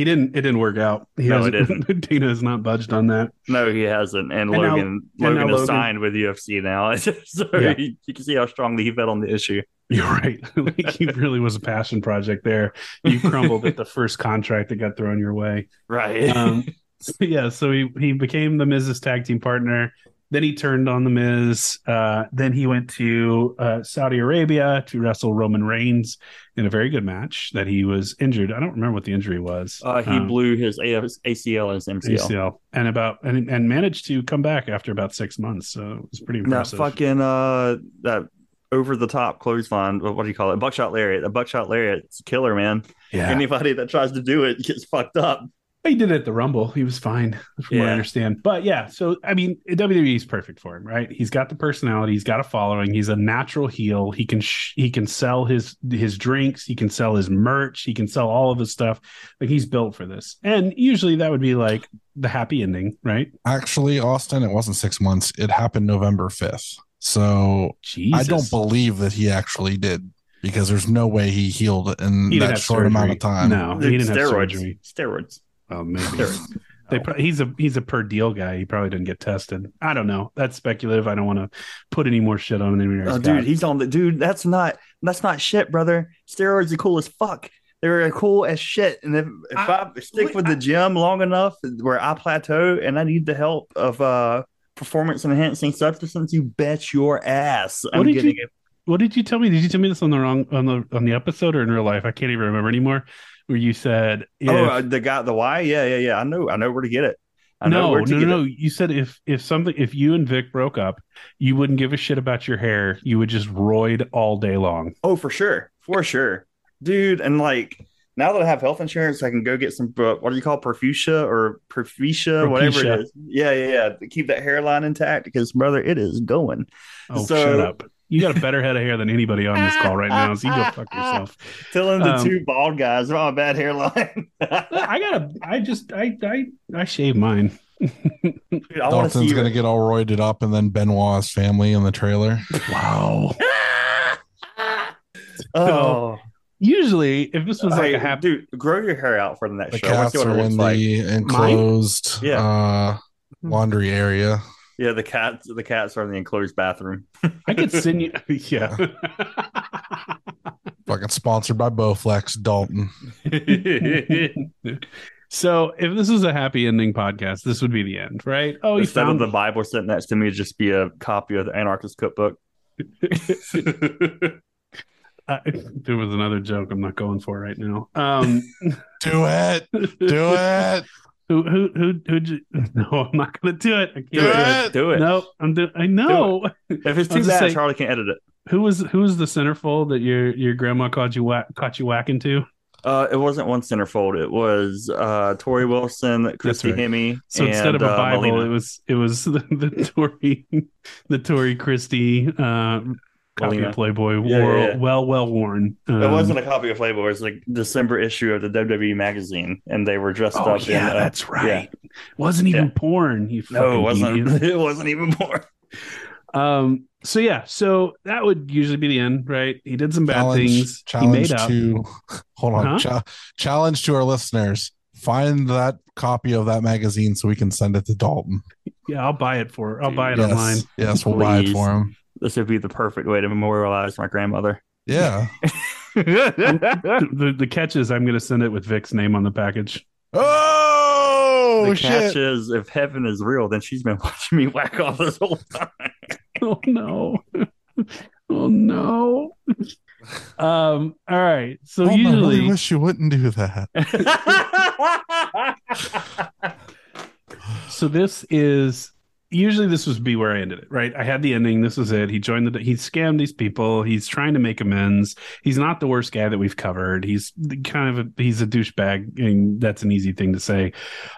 He didn't. It didn't work out. He No, it hasn't- Dana has not budged on that. No, he hasn't. And, And now- Logan, and now Logan is Logan- signed with UFC now, so Yeah. you, you can see how strongly he felt on the issue. You're right. like he really was a passion project there. You crumbled at the first contract that got thrown your way. Right. Um, so yeah, so he he became the Miz's tag team partner. Then he turned on the Miz. Uh, then he went to uh, Saudi Arabia to wrestle Roman Reigns in a very good match. That he was injured. I don't remember what the injury was. Uh, he Um, blew his ACL and his MCL. ACL and about and, and managed to come back after about six months. So it was pretty That impressive. fucking uh that over the top clothesline. What what do you call it? Buckshot lariat. A buckshot lariat. It's a killer, man. yeah, Anybody that tries to do it gets fucked up. He did it at the Rumble. He was fine, from what I understand. But yeah, so I mean, WWE is perfect for him, right? He's got the personality. He's got a following. He's a natural heel. He can sh- he can sell his his drinks. He can sell his merch. He can sell all of his stuff. Like he's built for this. And usually that would be like the happy ending, right? Actually, Austin, it wasn't six months. It happened November 5th. So Jesus. I don't believe that he actually did because there's no way he healed in He that have short amount of time. No, he didn't have surgery. Steroids. Oh, maybe. They pro- he's a he's a per deal guy. He probably didn't get tested. I don't know. That's speculative. I don't want to put any more shit on him. Oh, dude, he's on the dude. That's not that's not shit, brother. Steroids are cool as fuck. They're cool as shit. And if, if I, stick with the gym long enough where I plateau and I need the help of uh performance enhancing substances, you bet your ass I'm What did getting you- it. What did you tell me? Did you tell me this on the wrong on the on the episode or in real life? I can't even remember anymore. Where you said, if, Oh, uh, the guy, the why? Yeah, yeah, yeah. I know, I know where to get it. I know no, no, no, it. You said if if something if you and Vic broke up, you wouldn't give a shit about your hair. You would just roid all day long. Oh, for sure, for sure, dude. And like now that I have health insurance, I can go get some. uh, What do you call perfusia or perfusia, whatever it is? Yeah, yeah, yeah. Keep that hairline intact because brother, it is going. Oh, So- shut up! You got a better head of hair than anybody on this call right now. So you go fuck yourself. Telling the Um, two bald guys about my bad hairline. I gotta. I just. I. I. I shave mine. Dude, I Dalton's see. going to get all roided up and then Benoit's family in the trailer. Wow. Oh, Usually, if this was like Hey, a happy, dude, grow your hair out for the next The show. I cats are in looks like. the enclosed Yeah. uh, laundry area. Yeah, the cats. The cats are in the enclosed bathroom. I could send you. Yeah. Fucking sponsored by Bowflex, Dalton. so if this was a happy ending podcast, this would be the end, right? Oh, you Instead found of the Bible sitting next to me, it'd just be a copy of the Anarchist Cookbook. Uh, there was another joke I'm not going for right now. Um, do it, do it. Who who who who? No, I'm not gonna do it. I can't Do it. Do it. No, I'm do- I know. If it's too bad, saying- Charlie can't edit it. Who was who was the centerfold that your your grandma caught you whack, caught you whacking to? Uh, it wasn't one centerfold. It was uh, Torrie Wilson, Christy right. Hemme. So instead of a uh, Bible, Melina. it was it was the, the Torrie the Torrie Christy uh, copy Melina. of Playboy, Yeah, wore- yeah, yeah. well well worn. Um, it wasn't a copy of Playboy. It was like December issue of the WWE magazine, and they were dressed Oh up. yeah, in, uh, that's right. yeah. Wasn't even Yeah. porn. You No, it wasn't. idiot. It wasn't even porn. Um. So yeah. So that would usually be the end, right? He did some bad things. challenge he made up. to hold on. Huh? Cha- challenge to our listeners. Find that copy of that magazine so we can send it to Dalton. Yeah, I'll buy it for. I'll buy it yes, online. yes, we'll buy it for him. This would be the perfect way to memorialize my grandmother. Yeah. the, the catch is I'm going to send it with Vic's name on the package. Oh the shit! catch is, if heaven is real, then she's been watching me whack off this whole time. Oh no. Oh no. Um. All right. So Dalton, I really usually, wish you wouldn't do that. so this is usually this would be where I ended it. Right. I had the ending. This was it. He joined the. He scammed these people. He's trying to make amends. He's not the worst guy that we've covered. He's kind of a, he's a douchebag, and that's an easy thing to say.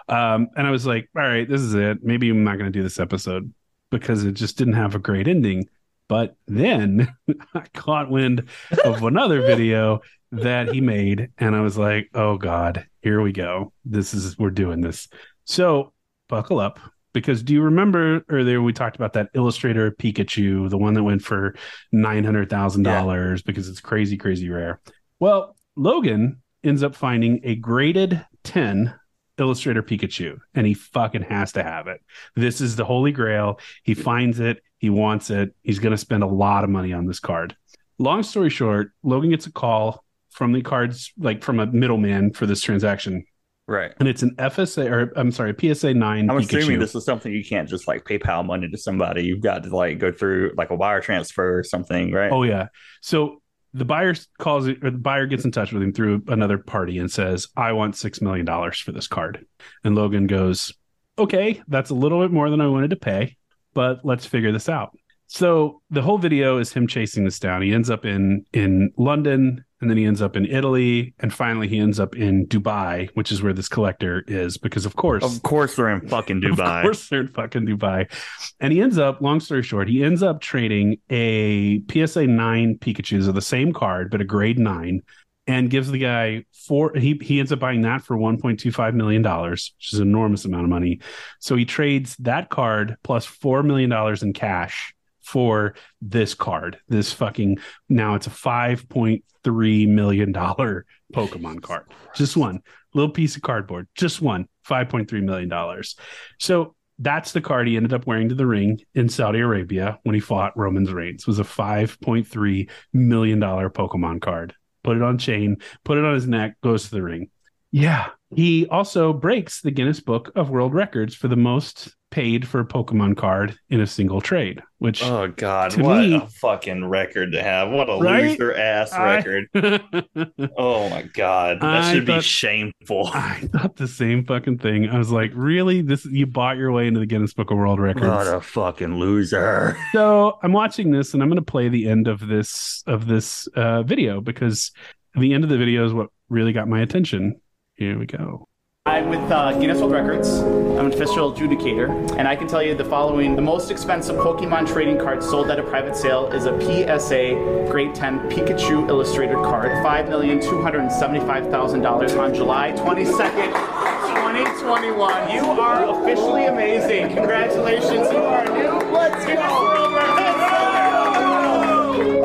Um. And I was like, all right, this is it. Maybe I'm not going to do this episode because it just didn't have a great ending. But then I caught wind of another video that he made, and I was like, oh God, here we go. This is, we're doing this. So buckle up because do you remember earlier we talked about that Illustrator Pikachu, the one that went for $900,000 because it's crazy, crazy rare? Well, Logan ends up finding a graded 10 Illustrator Pikachu, and he fucking has to have it. This is the holy grail. He finds it, he wants it. He's going to spend a lot of money on this card. Long story short, Logan gets a call from the cards, like from a middleman for this transaction, Right. and it's an FSA or I'm sorry, PSA nine. I'm Pikachu. assuming this is something you can't just like PayPal money to somebody. You've got to like go through like a wire transfer or something, right? Oh yeah. So the buyer calls or the buyer gets in touch with him through another party and says, "I want six million dollars for this card." And Logan goes, "Okay, that's a little bit more than I wanted to pay, but let's figure this out." So the whole video is him chasing this down. He ends up in in London, and then he ends up in Italy, and finally he ends up in Dubai, which is where this collector is, because of course, Of course they're in fucking Dubai. of course, they're in fucking Dubai. And he ends up, long story short, he ends up trading a PSA 9 Pikachu's of the same card, but a grade 9, and gives the guy four. He, he ends up buying that for $1.25 million, which is an enormous amount of money. So he trades that card $4 million in cash for this card. This fucking, now it's a $5.3 million Pokemon card. Just one little piece of cardboard, just one, $5.3 million. So that's the card he ended up wearing to the ring in Saudi Arabia when he fought Roman Reigns. Was a $5.3 million Pokemon card. Put it on chain, put it on his neck, goes to the ring. Yeah. He also breaks the Guinness Book of World Records for the most paid for a Pokemon card in a single trade, which Oh God, what me- a fucking record to have! What a Right? loser ass I- record! oh my God, that I should be shameful. I thought the same fucking thing. I was like, really? This you bought your way into the Guinness Book of World Records. What a fucking loser! so I'm watching this and I'm going to play the end of this of this uh, video because the end of the video is what really got my attention. Here we go. I'm with uh, Guinness World Records. I'm an official adjudicator, and I can tell you the following: the most expensive Pokemon trading card sold at a private sale is a PSA Grade 10 Pikachu illustrated card, five million two hundred seventy-five thousand dollars on July 22nd, 2021. You are officially amazing. Congratulations! You are new Guinness World Records.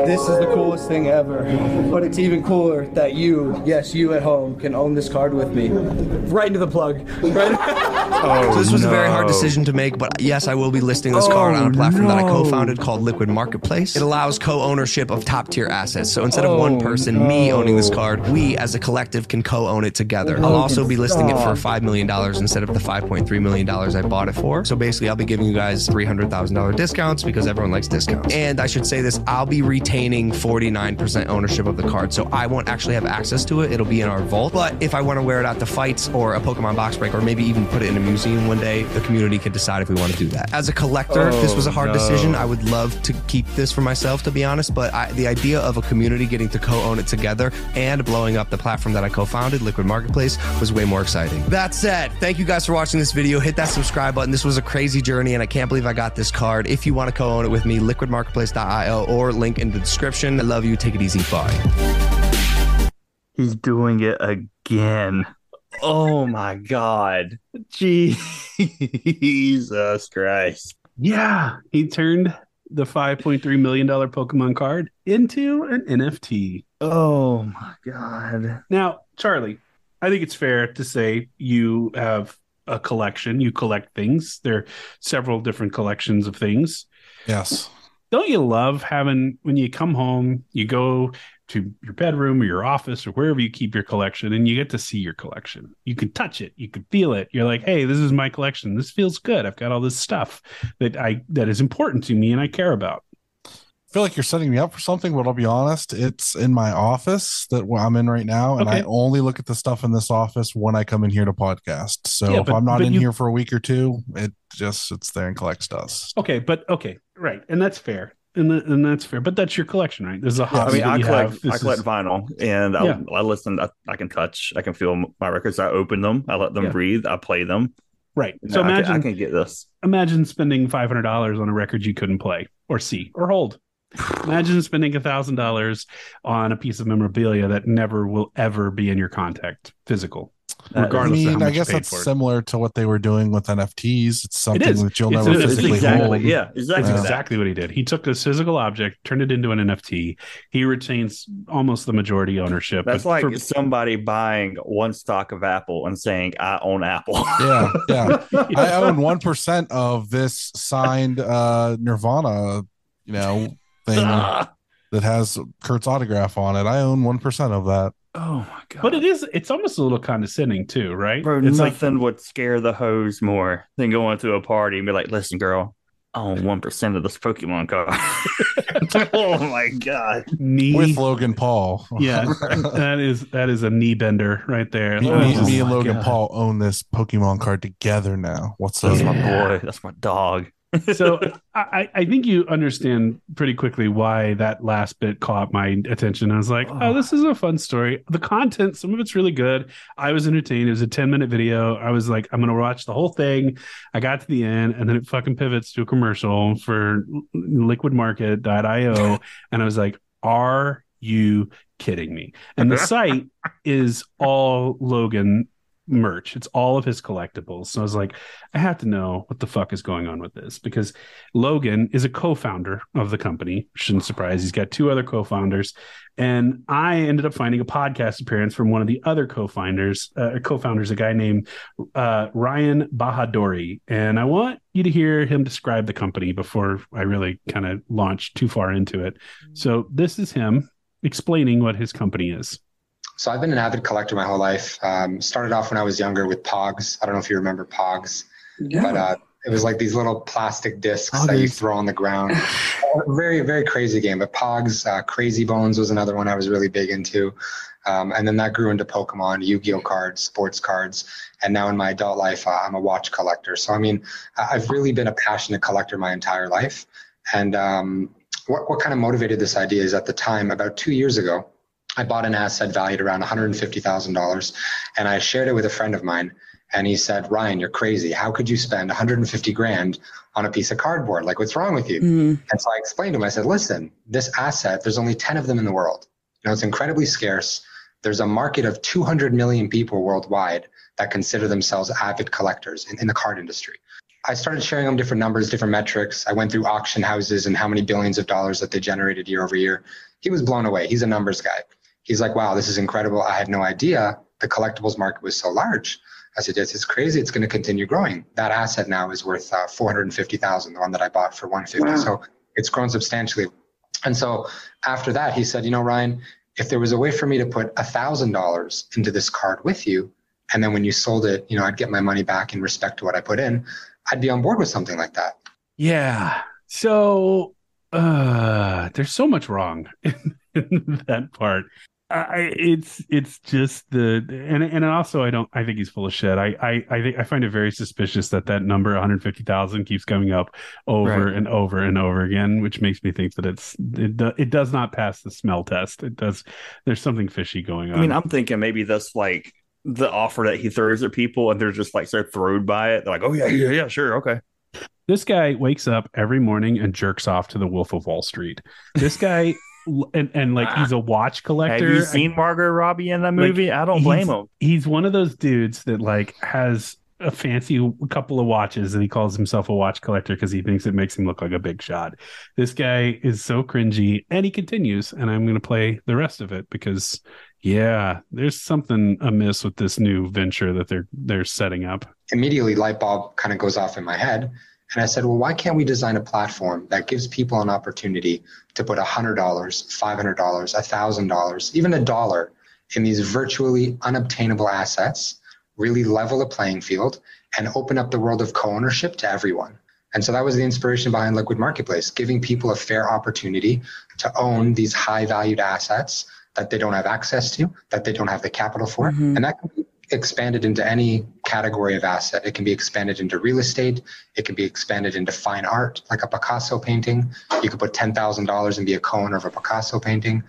This is the coolest thing ever. But it's even cooler that you, yes, you at home, can own this card with me. Right into the plug. Right. Oh, so this was a very hard decision to make, but yes, I will be listing this oh, card on a platform that I co-founded called Liquid Marketplace. It allows co-ownership of top-tier assets. So instead of one oh, person, me owning this card, we as a collective can co-own it together. I'll also be listing it for five million dollars instead of the five point three million dollars I bought it for. So basically, I'll be giving you guys three hundred thousand dollar discounts because everyone likes discounts. And I should say this: I'll be retaining nine percent ownership of the card, so I won't actually have access to it. It'll be in our vault. But if I want to wear it out to fights or a Pokemon box break, or maybe even put it in a museum one day, the community can decide if we want to do that. As a collector, oh, this was a hard Oh, decision. I would love to keep this for myself, to be honest. But I, the idea of a community getting to co-own it together and blowing up the platform that I co-founded, Liquid Marketplace, was way more exciting. That said, thank you guys for watching this video. Hit that subscribe button. This was a crazy journey, and I can't believe I got this card. If you want to co-own it with me, liquidmarketplace.io or link in the description. I love you. Take it easy. Bye. He's doing it again. Oh my god. Jesus Christ. Yeah, he turned the 5.3 million dollar Pokemon card into an NFT. Oh my god. Now, Charlie, I think it's fair to say you have a collection. You collect things. There are several different collections of things. Yes. Don't you love having when you come home, you go to your bedroom or your office or wherever you keep your collection and you get to see your collection. You can touch it, you can feel it. You're like, "Hey, this is my collection. This feels good. I've got all this stuff that I that is important to me and I care about." I feel like you're setting me up for something, but I'll be honest, it's in my office that I'm in right now, and I only look at the stuff in this office when I come in here to podcast. So Yeah, if but- I'm not in you- here for a week or two, it just sits there and collects dust. Okay, but okay, right. And that's fair. And, the, and that's fair. But that's your collection, right? There's a hobby mean, that I you collect, have. I collect is- vinyl, and I, Yeah. I listen. I, I can touch. I can feel my records. I open them. I let them Yeah. breathe. I play them. right. So know, I can- imagine I can get this. imagine spending five hundred dollars on a record you couldn't play or see or hold. Imagine spending a thousand dollars on a piece of memorabilia that never will ever be in your contact physical, regardless I of mean, how I guess you that's similar to what they were doing with NFTs. It's something is. that you'll It's never it's physically exactly, hold. yeah, exactly. That's Yeah. exactly what he did. He took a physical object, turned it into an NFT. He retains almost the majority ownership. That's like for- somebody buying one stock of Apple and saying, "I own Apple." Yeah, yeah. I own one percent of this signed uh Nirvana, you know, thing that has Kurt's autograph on it. I own one percent of that. Oh my god! but it is. It's almost a little condescending too, right? Bro, it's like nothing would scare the hose more than going to a party and be like, "Listen, girl, I own one percent of this Pokemon card." oh my god! knee. With Logan Paul. yeah, that is that is a knee bender right there. Me, Let me me- me and Logan God. Paul uh, own this Pokemon card together now. What's That's up? my boy. That's my dog. So I, I think you understand pretty quickly why that last bit caught my attention. I was like, oh, this is a fun story. The content, some of it's really good. I was entertained. It was a 10 minute video. I was like, I'm going to watch the whole thing. I got to the end and then it fucking pivots to a commercial for liquidmarket.io. and I was like, are you kidding me? And the site is all Logan merch. It's all of his collectibles. So I was like, I have to know what the fuck is going on with this because Logan is a co-founder of the company. Shouldn't surprise. He's got two other co-founders, and I ended up finding a podcast appearance from one of the other co-founders. Uh, co-founders, a guy named uh, Ryan Bahadori, and I want you to hear him describe the company before I really kind of launch too far into it. So this is him explaining what his company is. So I've been an avid collector my whole life. Um, started off when I was younger with Pogs. I don't know if you remember Pogs, but uh, it was like these little plastic discs that you throw on the ground. very, very crazy game. But Pogs, uh, Crazy Bones was another one I was really big into. Um, and then that grew into Pokemon, Yu-Gi-Oh cards, sports cards, and now in my adult life, uh, I'm a watch collector. So I mean, I've really been a passionate collector my entire life. And um, what, what kind of motivated this idea is at the time, about two years ago, I bought an asset valued around $150,000 and I shared it with a friend of mine. And he said, Ryan, you're crazy. How could you spend 150 grand on a piece of cardboard? Like, what's wrong with you? Mm-hmm. And so I explained to him, I said, listen, this asset, there's only 10 of them in the world. You know, it's incredibly scarce. There's a market of 200 million people worldwide that consider themselves avid collectors in, in the card industry. I started sharing them different numbers, different metrics. I went through auction houses and how many billions of dollars that they generated year over year. He was blown away. He's a numbers guy. He's like, wow, this is incredible. I had no idea the collectibles market was so large. I said, yes, it's crazy. It's going to continue growing. That asset now is worth uh, 450,000, the one that I bought for 150. Wow. So it's grown substantially. And so after that, he said, you know, Ryan, if there was a way for me to put a thousand dollars into this card with you, and then when you sold it, you know, I'd get my money back in respect to what I put in, I'd be on board with something like that. Yeah. So uh there's so much wrong in, in that part. I it's it's just the and and also I don't I think he's full of shit. I I I think I find it very suspicious that that number 150,000 keeps coming up over Right. and over and over again, which makes me think that it's it do, it does not pass the smell test. It does there's something fishy going on. I mean, I'm thinking maybe that's like the offer that he throws at people, and they're just like so thrown by it. They're like, "Oh yeah, yeah, yeah, sure, okay." This guy wakes up every morning and jerks off to the Wolf of Wall Street. This guy, and and like he's a watch collector. Have you seen Margot Robbie in that Like, movie? I don't blame he's- him. He's one of those dudes that like has a fancy couple of watches and he calls himself a watch collector because he thinks it makes him look like a big shot. This guy is so cringy and he continues and I'm going to play the rest of it because yeah, there's something amiss with this new venture that they're they're setting up. immediately light bulb kind of goes off in my head and i said well why can't we design a platform that gives people an opportunity to put $100 $500 $1000 even a dollar in these virtually unobtainable assets really level the playing field and open up the world of co-ownership to everyone? And so that was the inspiration behind liquid marketplace giving people a fair opportunity to own these high valued assets that they don't have access to that they don't have the capital for. Mm-hmm. And that can be expanded into any category of asset. It can be expanded into real estate. It can be expanded into fine art, like a Picasso painting. You could put $10,000 and be a co-owner of a Picasso painting.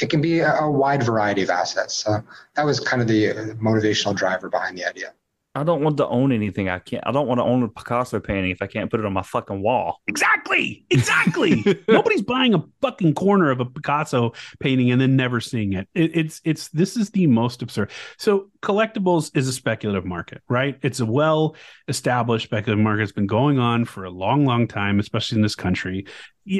It can be a, a wide variety of assets. So that was kind of the motivational driver behind the idea. I don't want to own anything. I can't. I don't want to own a Picasso painting if I can't put it on my fucking wall. Exactly. Exactly. Nobody's buying a fucking corner of a Picasso painting and then never seeing it. it. It's it's this is the most absurd. So collectibles is a speculative market, right? It's a well established speculative market. It's been going on for a long, long time, especially in this country.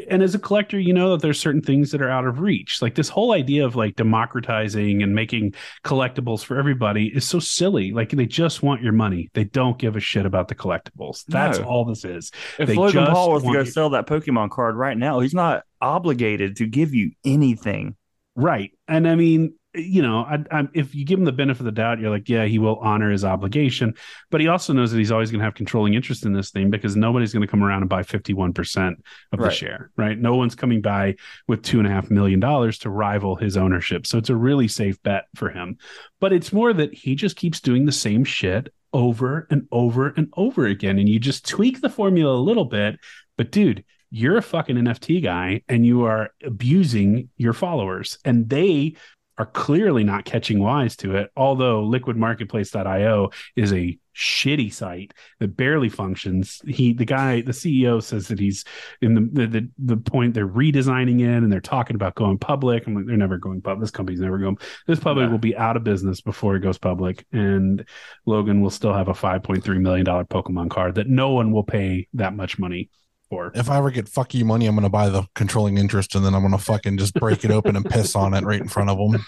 And as a collector, you know that there's certain things that are out of reach. Like this whole idea of like democratizing and making collectibles for everybody is so silly. Like they just want your money. They don't give a shit about the collectibles. That's No. all this is. If they Logan Paul was to go sell that Pokemon card right now, he's not obligated to give you anything. Right. And I mean, you know, I, I, if you give him the benefit of the doubt, you're like, yeah, he will honor his obligation. But he also knows that he's always going to have controlling interest in this thing because nobody's going to come around and buy 51% of the share, right? No one's coming by with two and a half million dollars to rival his ownership. So it's a really safe bet for him. But it's more that he just keeps doing the same shit over and over and over again. And you just tweak the formula a little bit. But dude, you're a fucking NFT guy and you are abusing your followers. And they are clearly not catching wise to it. Although liquidmarketplace.io is a shitty site that barely functions. He, the guy, the CEO says that he's in the the, the, the point they're redesigning it and they're talking about going public. I'm like, they're never going public. This company's never going. This public will be out of business before it goes public. And Logan will still have a $5.3 million Pokemon card that no one will pay that much money for. If I ever get fuck you money, I'm gonna buy the controlling interest and then I'm gonna fucking just break it open and piss on it right in front of them.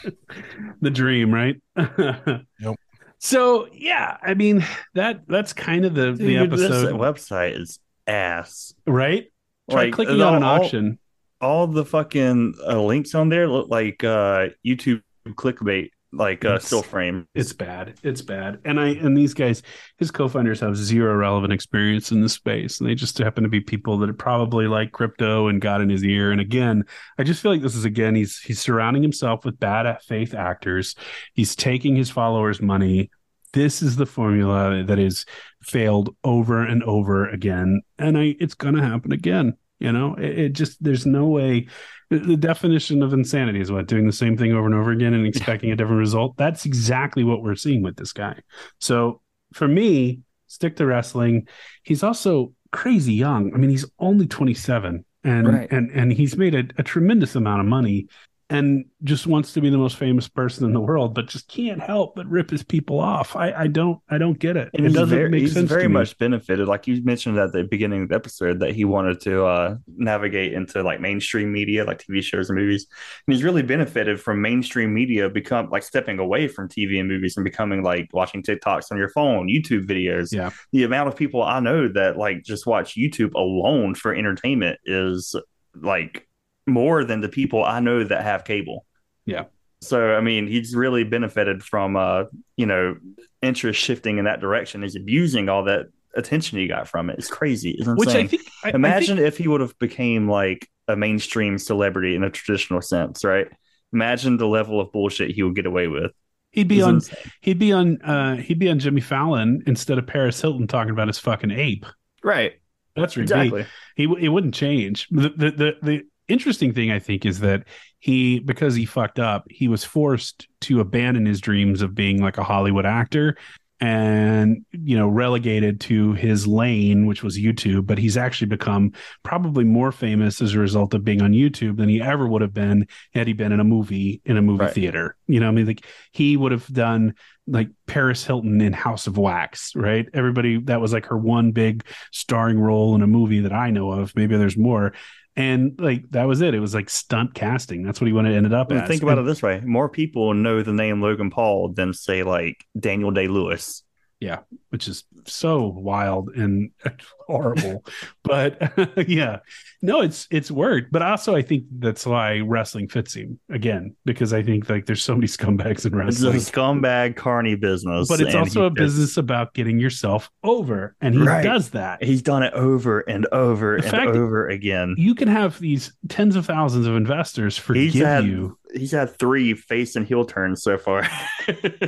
the dream, right? yep. So yeah, I mean that that's kind of the the Dude, this episode, website is ass. right? Try clicking on an all- auction. All the fucking uh, links on there look like uh, YouTube clickbait, like uh, still frame. It's bad. It's bad. And I and these guys, his co-founders have zero relevant experience in this space, and they just happen to be people that probably like crypto and got in his ear. And again, I just feel like this is again he's he's surrounding himself with bad faith actors. He's taking his followers' money. This is the formula that is failed over and over again, and I it's gonna happen again. You know, it, it just there's no way. The, the definition of insanity is what doing the same thing over and over again and expecting a different result. That's exactly what we're seeing with this guy. So for me, stick to wrestling. He's also crazy young. I mean, he's only 27 and Right. and and he's made a, a tremendous amount of money. And just wants to be the most famous person in the world, but just can't help but rip his people off. I, I don't I don't get it. And it doesn't very, make he's sense. very to me. much benefited, like you mentioned at the beginning of the episode, that he wanted to uh, navigate into like mainstream media, like TV shows and movies. And he's really benefited from mainstream media become like stepping away from TV and movies and becoming like watching TikToks on your phone, YouTube videos. Yeah. The amount of people I know that like just watch YouTube alone for entertainment is like more than the people I know that have cable. Yeah. So I mean, he's really benefited from uh, you know, interest shifting in that direction. He's abusing all that attention he got from it. It's crazy. It's insane. Which I think I- I imagine think- if he would have became like a mainstream celebrity in a traditional sense, right? Imagine the level of bullshit he would get away with. He'd be on insane. he'd be on uh he'd be on Jimmy Fallon instead of Paris Hilton talking about his fucking ape. Right. That's Exactly. He he it wouldn't change. The, the the the interesting thing I think is that he because he fucked up, he was forced to abandon his dreams of being like a Hollywood actor and you know relegated to his lane which was YouTube. But he's actually become probably more famous as a result of being on YouTube than he ever would have been had he been in a movie in a movie Right. theater. You know I mean like he would have done like Paris Hilton in House of Wax right? Everybody that was like her one big starring role in a movie that I know of. Maybe there's more and like that was it. It was like stunt casting. That's what he wanted ended up Well, as. think about And- it this way: more people know the name Logan Paul than say like Daniel Day Lewis. Yeah which is so wild and horrible but yeah no it's it's worked but also i think that's why wrestling fits him again because i think like there's so many scumbags in It's a wrestling scumbag carny business, but it's also a business about getting yourself over and he Right. does that He's done it over and over The and over again. you can have these tens of thousands of investors forgive He's had you he's had three face and heel turns so far.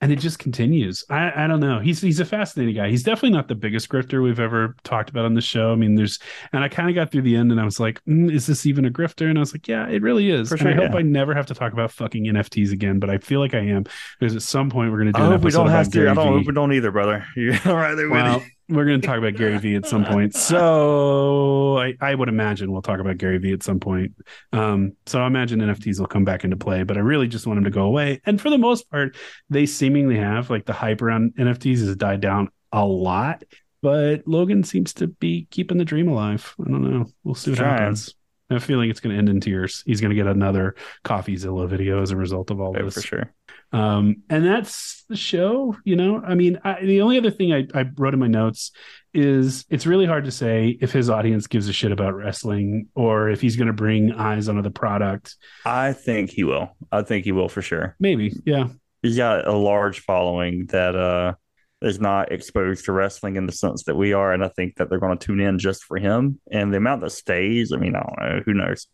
and it just continues. I, I don't know. He's he's a fascinating guy. He's definitely not the biggest grifter we've ever talked about on the show. I mean, there's and I kind of got through the end and I was like, mm, is this even a grifter? And I was like, yeah, it really is. For and I sure, hope. I never have to talk about fucking NFTs again, but I feel like I am because at some point we're going to do I hope we don't have to. I don't hope we don't either, brother. You're right there with Well. We're going to talk about Gary Vee at some point. So I, I would imagine we'll talk about Gary Vee at some point. Um, so I imagine NFTs will come back into play, but I really just want them to go away. And for the most part, they seemingly have like the hype around NFTs has died down a lot. But Logan seems to be keeping the dream alive. I don't know. We'll see what Trying. happens. I have a feeling it's going to end in tears. He's going to get another Coffeezilla video as a result of all Oh, this for sure. um and that's the show you know i mean I, the only other thing I, I wrote in my notes is it's really hard to say if his audience gives a shit about wrestling or if he's going to bring eyes onto the product I think he will. I think he will for sure. maybe yeah He's got a large following that uh is not exposed to wrestling in the sense that we are, and I think that they're going to tune in just for him. And the amount that stays, I mean, I don't know, who knows.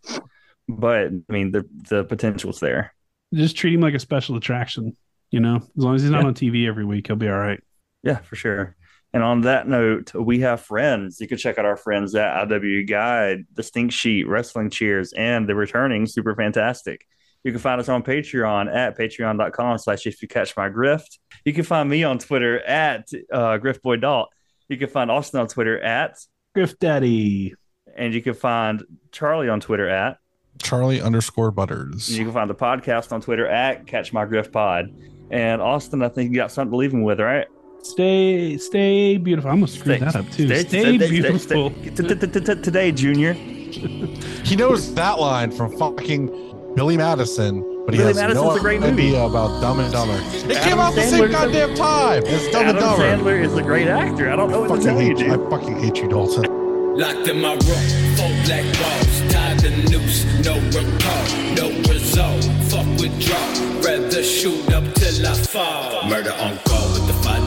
But I mean, the the potential's there. just treat him like a special attraction you know as long as he's not Yeah. on tv every week he'll be all right Yeah, for sure. And on that note, we have friends. You can check out our friends at IW Guide, the Stink Sheet, Wrestling Cheers, and the returning Super Fantastic. You can find us on Patreon at patreon.com slash if you catch my grift. You can find me on Twitter at uh, griftboydalt. You can find Austin on Twitter at grift daddy. And you can find Charlie on Twitter at Charlie underscore Butters. You can find the podcast on Twitter at Catch My Grift Pod. And Austin, I think you got something to leave him with, right? Stay, stay beautiful. I'm gonna screw that up too. Stay, beautiful. Today, Junior. He knows that line from fucking Billy Madison, but he Billy has no Madison's a great movie. idea about Dumb and Dumber. It came out the same Sandler's a- goddamn time as Dumb and Adam Dumber. Sandler is a great actor. I don't know I what to fucking tell you, hate you. dude. I fucking hate you, Dalton. Locked in my room, four black balls, tied the noose, no recall, no result. Fuck withdraw, rather shoot up till I fall. Murder on call with the fight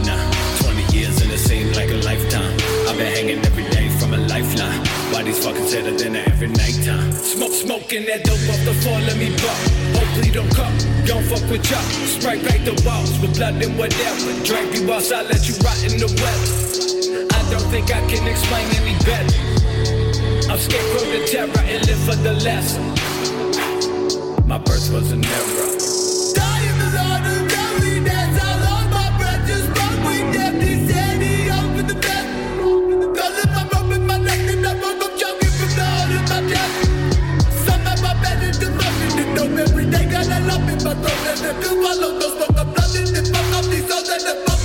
Set at dinner every night time. Smoke, smoking that dope off the floor, let me bump. Hopefully don't come, don't fuck with y'all. Spray back the walls with blood and whatever. Drag you outside, let you rot in the weather. I don't think I can explain any better. I'm scarecrow the terror and live for the lesson. My birth was an error. misma doble de Cuba, los dos con de pata, pisos de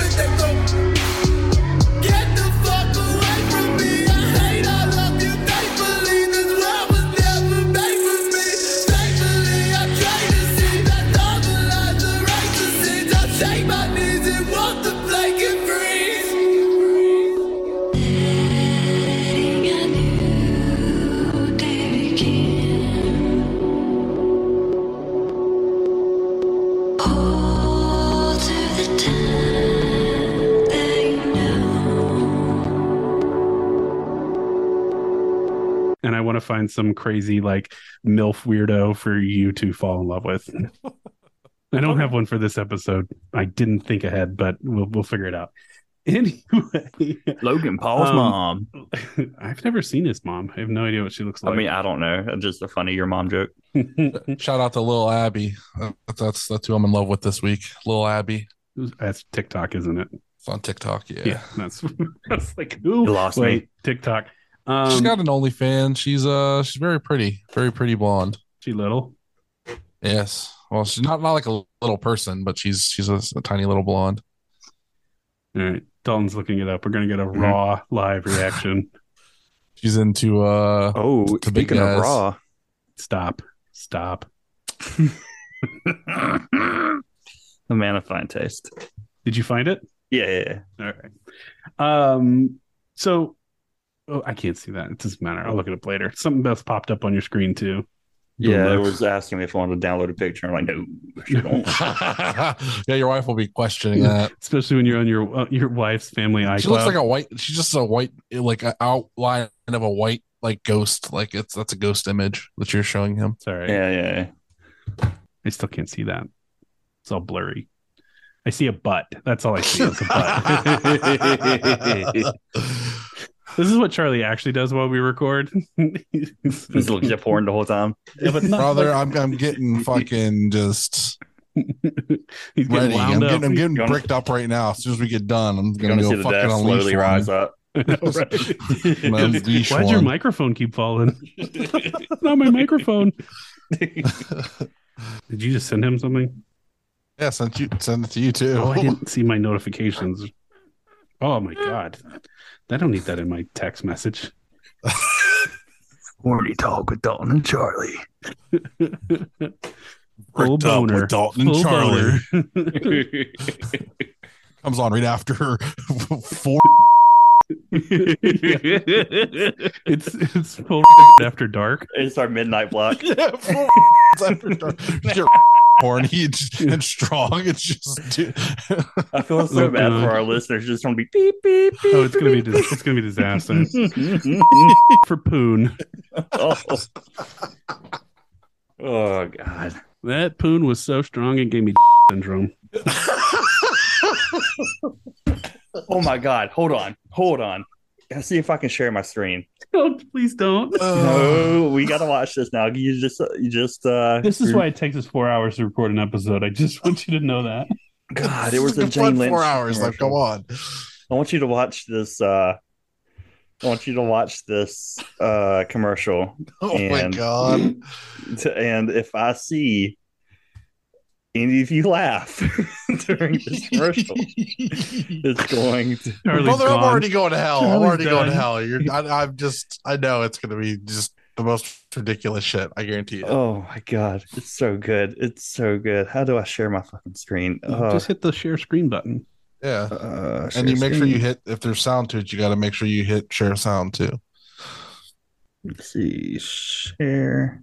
to find some crazy like MILF weirdo for you to fall in love with. I don't have one for this episode. I didn't think ahead, but we'll we'll figure it out. Anyway, Logan Paul's um, mom. I've never seen his mom. I have no idea what she looks like. I mean, I don't know. Just a funny your mom joke. Shout out to Lil Abby. Uh, That's that's who I'm in love with this week. Lil Abby. That's TikTok, isn't it? It's on TikTok. Yeah. Yeah, that's that's like who You lost Wait, me. TikTok. Um, she's got an OnlyFans. She's uh she's very pretty, very pretty blonde. She little. Yes. Well, she's not not like a little person, but she's she's a, a tiny little blonde. All right, Dalton's looking it up. We're gonna get a Mm-hmm. raw live reaction. She's into uh oh to speaking of guys. raw. Stop. Stop. A man of fine taste. Did you find it? Yeah, yeah, yeah. All right. Um. So, oh, I can't see that. It doesn't matter. I'll look it up later. Something else popped up on your screen too. Yeah, it was asking me if I wanted to download a picture. I'm like, no, yeah, your wife will be questioning that. Especially when you're on your uh, your wife's family iCloud. She looks like a white. She's just a white, like an outline of a white, like ghost. Like it's that's a ghost image that you're showing him. Sorry. Yeah, yeah. I still can't see that. It's all blurry. I see a butt. That's all I see. It's a butt. this is what Charlie actually does while we record. Just looking at porn the whole time. Yeah, but not Brother, like- I'm I'm getting fucking just He's getting ready. I'm wound up. getting I'm getting Gonna- bricked up right now. As soon as we get done, I'm gonna, gonna go fucking death unleash slowly one. rise up. Gonna Why'd your microphone keep falling? Not my microphone. Did you just send him something? Yeah, sent you send it to you too. Oh, I didn't see my notifications. Oh my god. I don't need that in my text message. Horny talk with Dalton and Charlie. Full Bricked up boner. with Dalton and Full Charlie. boner. Comes on right after four. it's it's full after dark. It's our midnight block. yeah, four after dark. You're horny and, and strong. It's just dude. I feel so oh, bad for our listeners. Just want to be beep beep beep. Oh, it's gonna be dis- it's gonna be disaster for Poon. oh. oh God. That Poon was so strong it gave me syndrome. Oh my God. Hold on. Hold on. Let's see if I can share my screen. Oh, please don't. no, we gotta watch this now. You just, you just. uh This is why it takes us four hours to record an episode. I just want you to know that. God, it was a Fun Jane Lynch. four hours. Like, come commercial. on. I want you to watch this. uh I want you to watch this uh commercial. Oh my and, God. And if I see any if you laugh during this commercial, it's going to. Charlie's Brother, I'm already going to hell. I'm Charlie's already going to hell. You're. I, I'm just. I know it's going to be just the most ridiculous shit. I guarantee you. Oh my god, it's so good. It's so good. How do I share my fucking screen? Uh, Just hit the share screen button. Yeah. uh, and you share make sure you hit if there's sound to it. You got to make sure you hit share sound too. Let's see, share.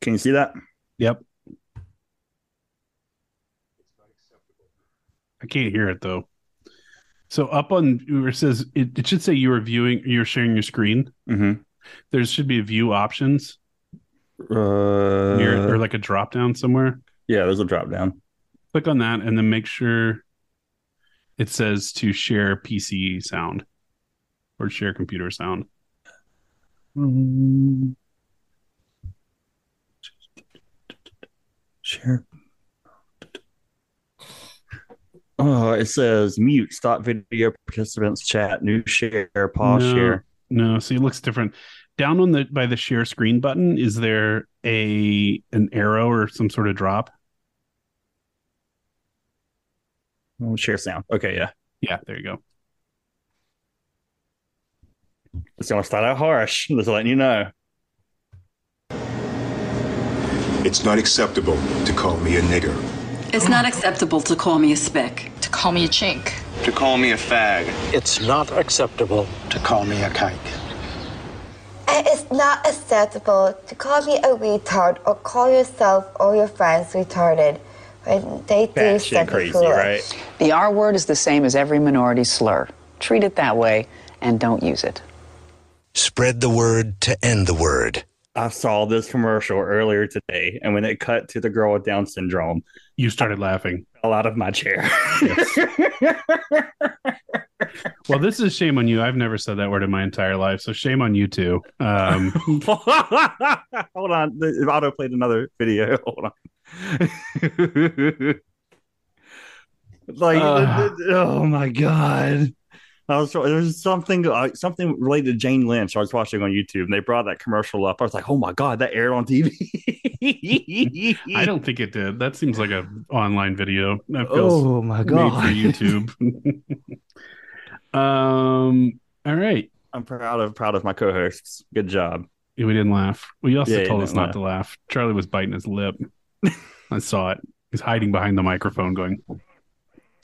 Can you see that? Yep. I can't hear it though. So up on where it says it, it should say you are viewing you're sharing your screen. Mm-hmm. There should be a view options Uh, near or like a drop down somewhere. yeah, there's a drop down. Click on that and then make sure it says to share PC sound or share computer sound. Mm. Share. Oh, uh, it says mute, stop video participants chat, new share, pause no, share. No, see, it looks different. Down on the by the share screen button, is there a an arrow or some sort of drop? Oh, share sound. Okay, yeah. Yeah, there you go. It's gonna start out harsh. Just letting you know. It's not acceptable to call me a nigger. It's not acceptable to call me a spick. To call me a chink. To call me a fag. It's not acceptable to call me a kike. And it's not acceptable to call me a retard or call yourself or your friends retarded when they do Batshit something crazy, foolish. right? The R word is the same as every minority slur. Treat it that way and don't use it. Spread the word to end the word. I saw this commercial earlier today, and when it cut to the girl with Down syndrome, you started laughing. Fell out of my chair. Well, this is shame on you. I've never said that word in my entire life, so shame on you too. Um, Hold on, the auto played another video. Hold on. like, Uh. oh my god. I was there's something uh, something related to Jane Lynch. I was watching on YouTube, and they brought that commercial up. I was like, "Oh my god, that aired on TV." I don't think it did. That seems like a online video. That feels Oh, my made God. for YouTube. um. All right. I'm proud of proud of my co-hosts. Good job. Yeah, We didn't laugh. Well, you also Yeah, told us didn't not to laugh. Charlie was biting his lip. I saw it. He's hiding behind the microphone, going.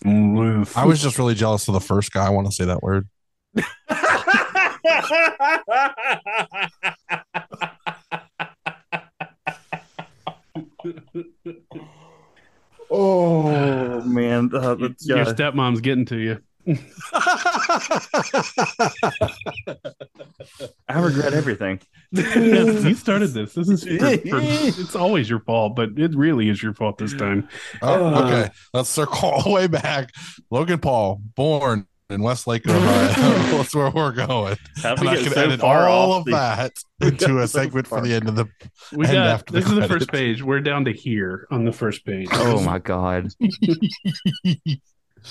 I was just really jealous of the first guy. I want to say that word. oh man, uh, that's, Your stepmom's getting to you. I regret everything. You started this. This is for, for- it's always your fault, but it really is your fault this time. Oh, okay. Let's circle all the way back. Logan Paul, born in Westlake, Ohio. That's where we're going. How And I can so edit all of the- that into a so segment for the end of the. We end got after this is the first page. We're down to here on the first page. Oh my god.